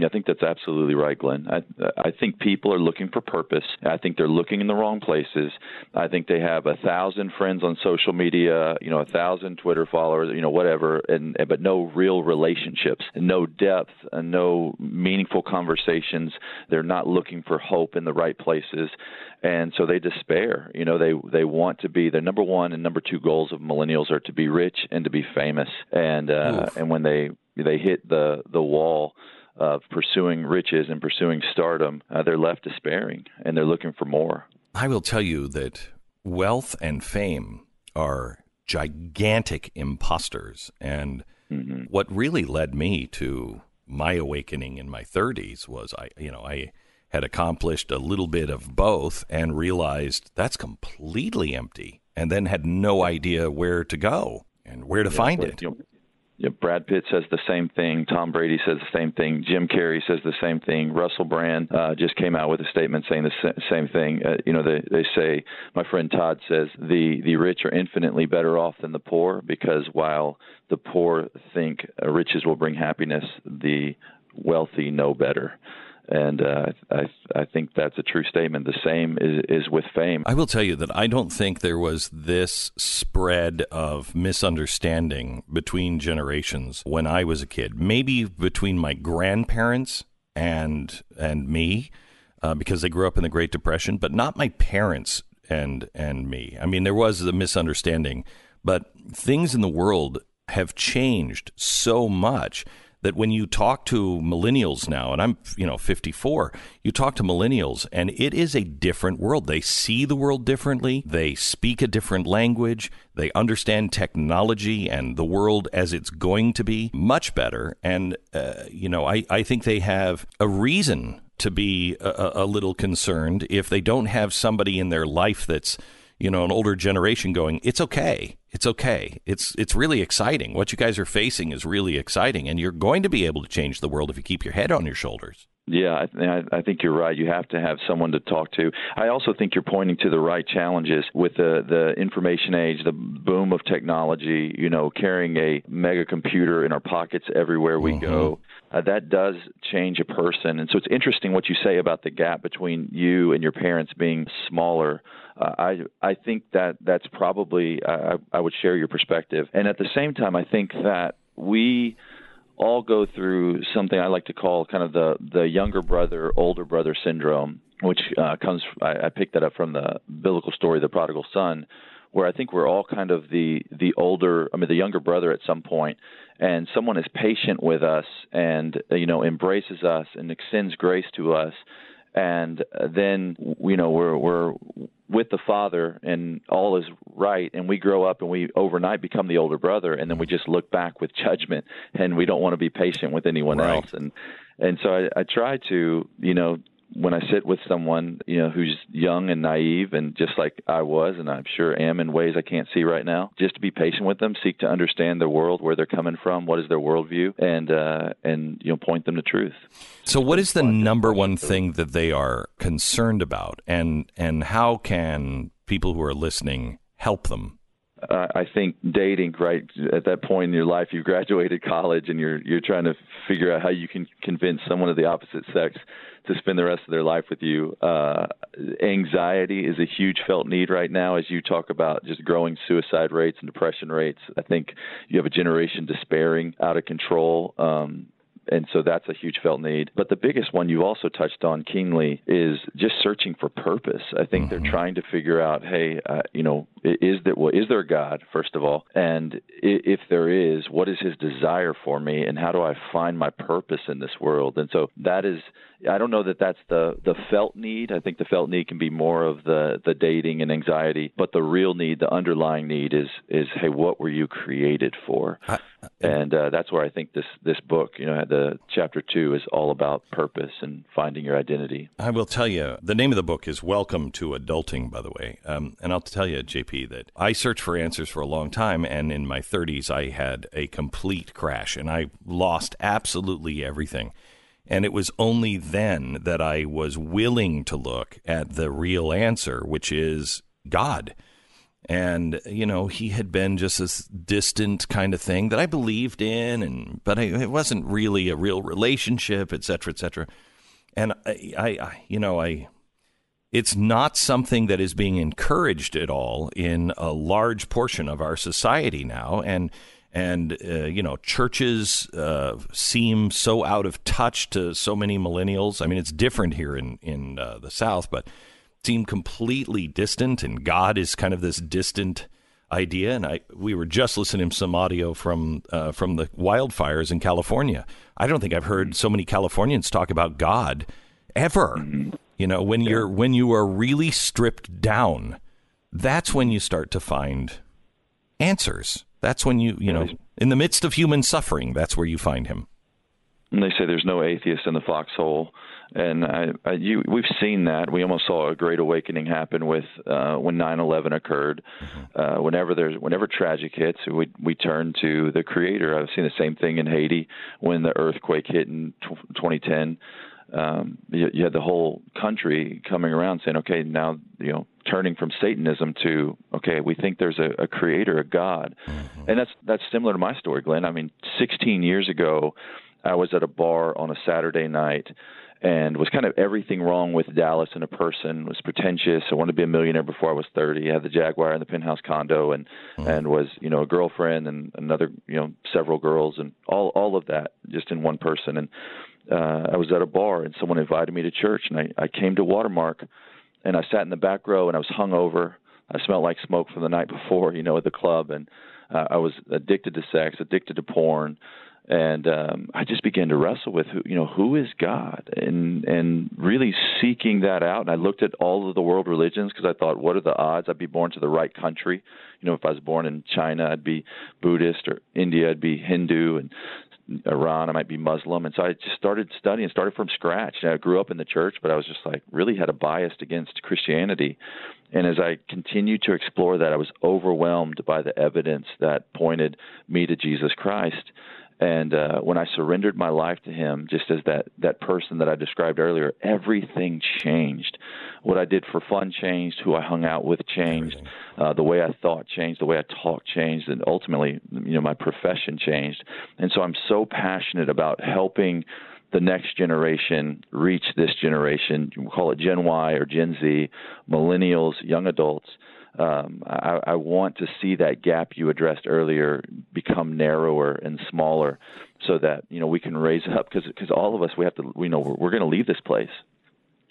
[SPEAKER 14] I think that's absolutely right, Glenn. I, I think people are looking for purpose. I think they're looking in the wrong places. I think they have a thousand friends on social media, you know, a thousand Twitter followers, you know, whatever, and but no real relationships, no depth, and no meaningful conversations. They're not looking for hope in the right places, and so they despair. You know, they they want to be their number one and number two goals of millennials are to be rich and to be famous, and uh, and when they they hit the the wall of pursuing riches and pursuing stardom, uh, they're left despairing and they're looking for more.
[SPEAKER 3] I will tell you that wealth and fame are gigantic imposters. And mm-hmm. what really led me to my awakening in my 30s was I, you know, I had accomplished a little bit of both and realized that's completely empty and then had no idea where to go and where to yeah, find it. You know,
[SPEAKER 14] you know, Brad Pitt says the same thing. Tom Brady says the same thing. Jim Carrey says the same thing. Russell Brand uh, just came out with a statement saying the same thing. Uh, you know, they they say my friend Todd says the the rich are infinitely better off than the poor because while the poor think uh, riches will bring happiness, the wealthy know better and uh, I I think that's a true statement. The same is is with fame.
[SPEAKER 3] I will tell you that I don't think there was this spread of misunderstanding between generations when I was a kid. Maybe between my grandparents and and me, uh, because they grew up in the Great Depression, but not my parents and and me. I mean, there was a misunderstanding, but things in the world have changed so much that when you talk to millennials now, and I'm, you know, 54, you talk to millennials and it is a different world. They see the world differently. They speak a different language. They understand technology and the world as it's going to be much better. And, uh, you know, I, I think they have a reason to be a, a little concerned if they don't have somebody in their life that's, you know, an older generation going, it's okay. It's okay. It's it's really exciting. What you guys are facing is really exciting, and you're going to be able to change the world if you keep your head on your shoulders.
[SPEAKER 14] Yeah, I, I think you're right. You have to have someone to talk to. I also think you're pointing to the right challenges with the the information age, the boom of technology. You know, carrying a mega computer in our pockets everywhere we mm-hmm. go. Uh, that does change a person, and so it's interesting what you say about the gap between you and your parents being smaller I I think that that's probably I, I would share your perspective, and at the same time, I think that we all go through something I like to call kind of the the younger brother older brother syndrome, which uh, comes I, I picked that up from the biblical story, the prodigal son, where I think we're all kind of the the older, I mean, the younger brother at some point, and someone is patient with us and you know embraces us and extends grace to us, and uh, then you know we're we're with the father and all is right and we grow up and we overnight become the older brother and then we just look back with judgment and we don't want to be patient with anyone
[SPEAKER 3] right.
[SPEAKER 14] else and and so I, I try to you know when I sit with someone, you know, who's young and naive and just like I was, and I'm sure am in ways I can't see right now, just to be patient with them, seek to understand their world, where they're coming from, what is their worldview, and uh, and you know, point them to truth.
[SPEAKER 3] So, what is the number one thing that they are concerned about, and and how can people who are listening help them?
[SPEAKER 14] uh, I think dating right at that point in your life, you've graduated college and you're you're trying to figure out how you can convince someone of the opposite sex to spend the rest of their life with you. Uh, anxiety is a huge felt need right now, as you talk about just growing suicide rates and depression rates. I think you have a generation despairing, out of control. Um, and so that's a huge felt need. But the biggest one you also touched on keenly is just searching for purpose. I think mm-hmm. they're trying to figure out, hey, uh, you know, is there well, is there a God first of all, and if there is, what is His desire for me, and how do I find my purpose in this world? And so that is I don't know that that's the the felt need. I think the felt need can be more of the the dating and anxiety, but the real need, the underlying need, is is hey, what were you created for? I, and uh, that's where I think this this book, you know, the chapter two is all about purpose and finding your identity.
[SPEAKER 3] I will tell you, the name of the book is Welcome to Adulting, by the way, um, and I'll tell you, JP, that I searched for answers for a long time, and in my 30s, I had a complete crash, and I lost absolutely everything. And it was only then that I was willing to look at the real answer, which is God. And, you know, he had been just this distant kind of thing that I believed in, and but I, it wasn't really a real relationship, et cetera, et cetera. And I, I, you know, I, it's not something that is being encouraged at all in a large portion of our society now. And and uh, you know churches uh, seem so out of touch to so many millennials. I mean, it's different here in in uh, the South, but seem completely distant, and God is kind of this distant idea. And I we were just listening to some audio from uh, from the wildfires in California. I don't think I've heard so many Californians talk about God ever. You know, when you're when you are really stripped down, that's when you start to find answers that's when you, you know, in the midst of human suffering, that's where you find him.
[SPEAKER 14] And they say there's no atheist in the foxhole, and I, I, you, we've seen that. We almost saw a great awakening happen with uh, when 9/11 occurred. Mm-hmm. Uh, whenever there's whenever tragic hits, we we turn to the Creator. I've seen the same thing in Haiti when the earthquake hit in t- 2010 um, you, you had the whole country coming around saying, okay, now you know, turning from Satanism to okay, we think there's a, a creator, a God, mm-hmm. and that's that's similar to my story, Glenn. I mean, 16 years ago, I was at a bar on a Saturday night and was kind of everything wrong with Dallas in a person. Was pretentious. I wanted to be a millionaire before I was 30. I had the Jaguar and the penthouse condo, and mm-hmm. and was you know a girlfriend and another you know several girls and all all of that just in one person. And uh, I was at a bar and someone invited me to church, and I, I came to Watermark, and I sat in the back row, and I was hungover. I smelled like smoke from the night before, you know, at the club, and uh, I was addicted to sex, addicted to porn, and um, I just began to wrestle with who, you know, who is God, and and really seeking that out. And I looked at all of the world religions because I thought, what are the odds I'd be born to the right country? You know, if I was born in China, I'd be Buddhist, or India, I'd be Hindu, and Iran, I might be Muslim, and so I just started studying, started from scratch. I grew up in the church, but I was just like really had a bias against Christianity. And as I continued to explore that, I was overwhelmed by the evidence that pointed me to Jesus Christ. And uh, when I surrendered my life to Him, just as that that person that I described earlier, everything changed. What I did for fun changed. Who I hung out with changed. Uh, the way I thought changed. The way I talked changed. And ultimately, you know, my profession changed. And so I'm so passionate about helping the next generation reach this generation. We call it Gen Y or Gen Z, millennials, young adults um, I, I want to see that gap you addressed earlier become narrower and smaller, so that you know we can raise up because because all of us we have to you know we're, we're going to leave this place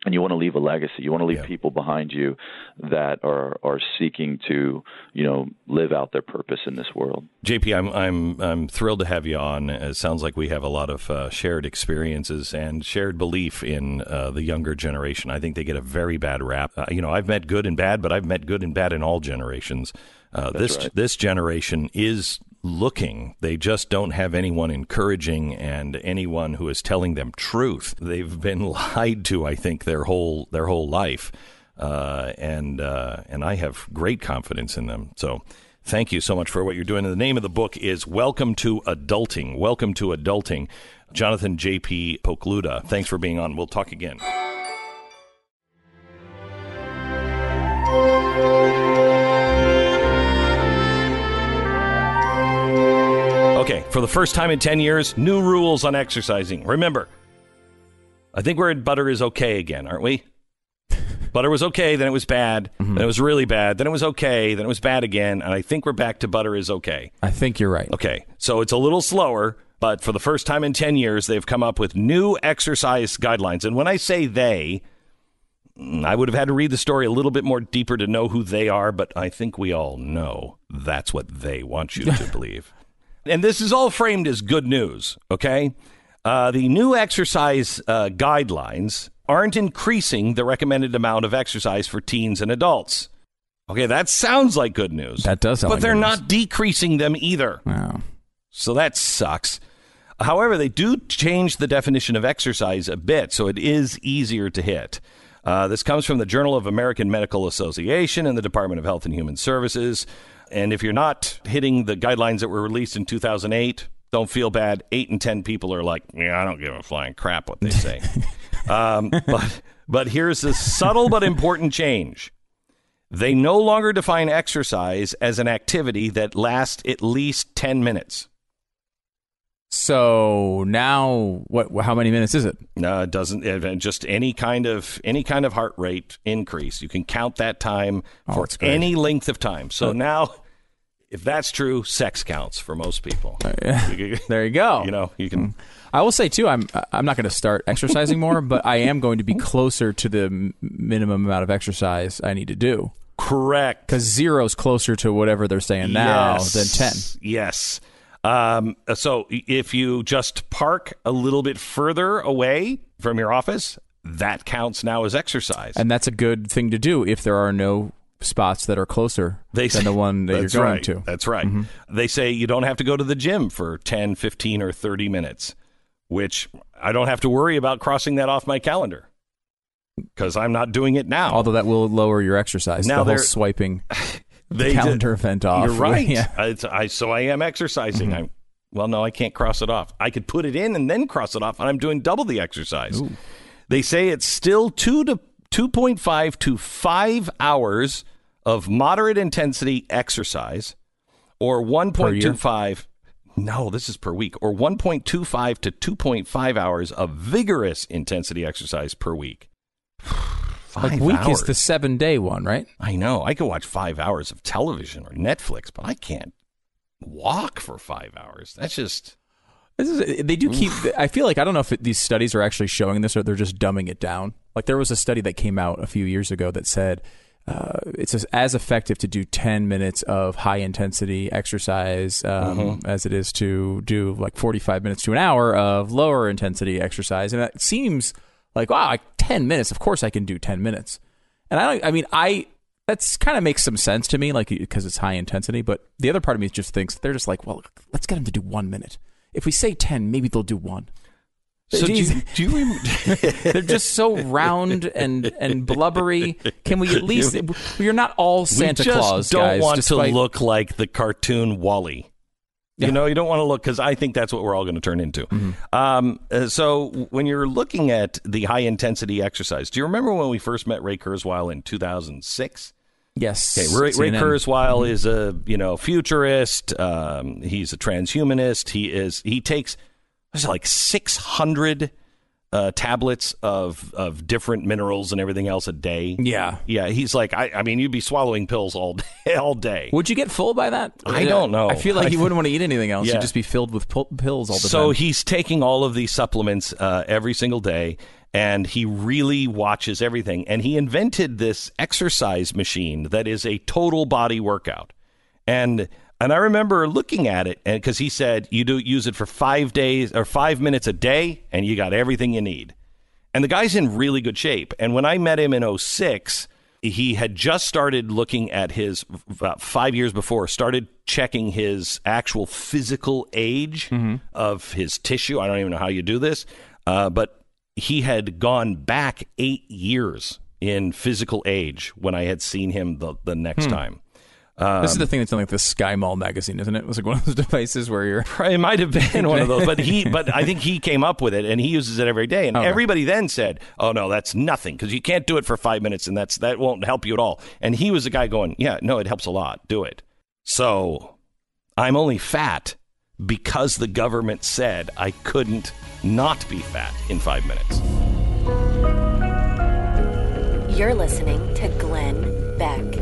[SPEAKER 14] and you want to leave a legacy. You want to leave yeah. people behind you that are are seeking to, you know, live out their purpose in this world.
[SPEAKER 3] JP, I'm I'm I'm thrilled to have you on. It sounds like we have a lot of uh, shared experiences and shared belief in uh, the younger generation. I think they get a very bad rap. Uh, you know, I've met good and bad, but I've met good and bad in all generations. Uh, this
[SPEAKER 14] right.
[SPEAKER 3] this generation is looking. They just don't have anyone encouraging and anyone who is telling them truth. They've been [laughs] lied to, I think, their whole their whole life, uh, and uh, and I have great confidence in them. So. Thank you so much for what you're doing. And the name of the book is Welcome to Adulting. Welcome to Adulting. Jonathan J.P. Pokluda, thanks for being on. We'll talk again. Okay, for the first time in 10 years, new rules on exercising. Remember, I think we're at butter is okay again, aren't we? [laughs] butter was okay, then it was bad,
[SPEAKER 5] Mm-hmm.
[SPEAKER 3] then it was really bad, then it was okay, then it was bad again, and I think we're back to butter is okay.
[SPEAKER 5] I think you're right.
[SPEAKER 3] Okay, so it's a little slower, but for the first time in 10 years, they've come up with new exercise guidelines. And when I say they, mm, I would have had to read the story a little bit more deeper to know who they are, but I think we all know that's what they want you to [laughs] believe. And this is all framed as good news, okay? Uh, the new exercise uh, guidelines aren't increasing the recommended amount of exercise for teens and adults. Okay, that sounds like good news.
[SPEAKER 5] That does sound
[SPEAKER 3] But
[SPEAKER 5] like
[SPEAKER 3] they're not decreasing them either.
[SPEAKER 5] Wow.
[SPEAKER 3] So that sucks. However, they do change the definition of exercise a bit, so it is easier to hit. Uh, this comes from the Journal of American Medical Association and the Department of Health and Human Services. And if you're not hitting the guidelines that were released in 2008, don't feel bad. Eight and ten people are like, yeah, I don't give a flying crap what they say. [laughs] um, but but here's a subtle but important change. They no longer define exercise as an activity that lasts at least 10 minutes.
[SPEAKER 5] So now, what? How many minutes is it?
[SPEAKER 3] No, it doesn't. uh, Just any kind of any kind of heart rate increase. You can count that time
[SPEAKER 5] Oh,
[SPEAKER 3] for any length of time. So
[SPEAKER 5] Uh,
[SPEAKER 3] now, if that's true, sex counts for most people. [laughs]
[SPEAKER 5] there you go. [laughs]
[SPEAKER 3] You know, you can.
[SPEAKER 5] I will say too, I'm I'm not going to start exercising more, but I am going to be closer to the minimum amount of exercise I need to do.
[SPEAKER 3] Correct.
[SPEAKER 5] Because zero is closer to whatever they're saying now
[SPEAKER 3] Yes.
[SPEAKER 5] than ten.
[SPEAKER 3] Yes. Um, so if you just park a little bit further away from your office, that counts now as exercise.
[SPEAKER 5] And that's a good thing to do if there are no spots that are closer
[SPEAKER 3] They
[SPEAKER 5] than the one that [laughs] you're going
[SPEAKER 3] right.
[SPEAKER 5] to.
[SPEAKER 3] That's right. They say you don't have to go to the gym for 10, 15, or 30 minutes, which I don't have to worry about crossing that off my calendar because I'm not doing it now.
[SPEAKER 5] Although that will lower your exercise.
[SPEAKER 3] Now
[SPEAKER 5] the whole swiping [laughs]
[SPEAKER 3] They
[SPEAKER 5] calendar
[SPEAKER 3] did-
[SPEAKER 5] event off.
[SPEAKER 3] You're right.
[SPEAKER 5] Yeah.
[SPEAKER 3] It's- I, so I am exercising. Mm-hmm. I'm, well, no, I can't cross it off. I could put it in and then cross it off, and I'm doing double the exercise. They say it's still two to 2.5 to 5 hours of moderate intensity exercise or 1.25 no this is per week or 1.25 to 2.5 hours of vigorous intensity exercise per week [sighs] [sighs]
[SPEAKER 5] Like week
[SPEAKER 3] hours.
[SPEAKER 5] is the seven day one, right?
[SPEAKER 3] I know. I could watch five hours of television or Netflix, but I can't walk for five hours. That's just.
[SPEAKER 5] This is, they do keep. I feel like I don't know if it, these studies are actually showing this or they're just dumbing it down. Like there was a study that came out a few years ago that said uh, it's as, effective to do 10 minutes of high intensity exercise um,
[SPEAKER 3] Mhm.
[SPEAKER 5] as it is to do like 45 minutes to an hour of lower intensity exercise. And that seems like wow, like 10 minutes. Of course, I can do 10 minutes. And I, don't- I mean, I that's kind of makes some sense to me, like because it's high intensity. But the other part of me just thinks they're just like, well, let's get them to do one minute. If we say 10, maybe they'll do one.
[SPEAKER 3] So do you, do you [laughs]
[SPEAKER 5] They're just so round and and blubbery. Can we at [laughs] least? We're not all Santa
[SPEAKER 3] we just
[SPEAKER 5] Claus
[SPEAKER 3] don't
[SPEAKER 5] guys.
[SPEAKER 3] want
[SPEAKER 5] despite-
[SPEAKER 3] to look like the cartoon WALL-E.
[SPEAKER 5] Yeah.
[SPEAKER 3] You know, you don't want to look because I think that's what we're all going to turn into.
[SPEAKER 5] Mm-hmm.
[SPEAKER 3] Um, uh, so when you're looking at the high intensity exercise, do you remember when we first met Ray Kurzweil in 2006?
[SPEAKER 5] Yes.
[SPEAKER 3] Okay, Ray, Ray. Kurzweil is a you know futurist. Um, he's a transhumanist. He is he takes what's like six hundred uh, tablets of of different minerals and everything else a day.
[SPEAKER 5] Yeah.
[SPEAKER 3] yeah. He's like I, I mean you'd be swallowing pills all day [laughs] all day.
[SPEAKER 5] Would you get full by that?
[SPEAKER 3] I don't know.
[SPEAKER 5] I feel like
[SPEAKER 3] I
[SPEAKER 5] you
[SPEAKER 3] th-
[SPEAKER 5] wouldn't want to eat anything else.
[SPEAKER 3] Yeah.
[SPEAKER 5] You'd just be filled with pil- pills all the
[SPEAKER 3] so
[SPEAKER 5] time.
[SPEAKER 3] So he's taking all of these supplements uh, every single day and he really watches everything and he invented this exercise machine that is a total body workout and and i remember looking at it and because he said you do use it for five days or five minutes a day and you got everything you need and the guy's in really good shape and when i met him in 06 he had just started looking at his about five years before started checking his actual physical age of his tissue. I don't even know how you do this, uh, but he had gone back eight years in physical age when I had seen him the, the next
[SPEAKER 5] Hmm.
[SPEAKER 3] time.
[SPEAKER 5] This is
[SPEAKER 3] Um,
[SPEAKER 5] the thing that's in like the Sky Mall magazine, isn't it? It was like one of those [laughs] devices where you're. [laughs]
[SPEAKER 3] It might have been one of those, but he, but I think he came up with it, and he uses it every day. And
[SPEAKER 5] Okay.
[SPEAKER 3] everybody then said, "Oh no, that's nothing because you can't do it for five minutes, and that's that won't help you at all." And he was the guy going, "Yeah, no, it helps a lot. Do it." So I'm only fat because the government said I couldn't not be fat in five minutes.
[SPEAKER 2] You're listening to Glenn Beck.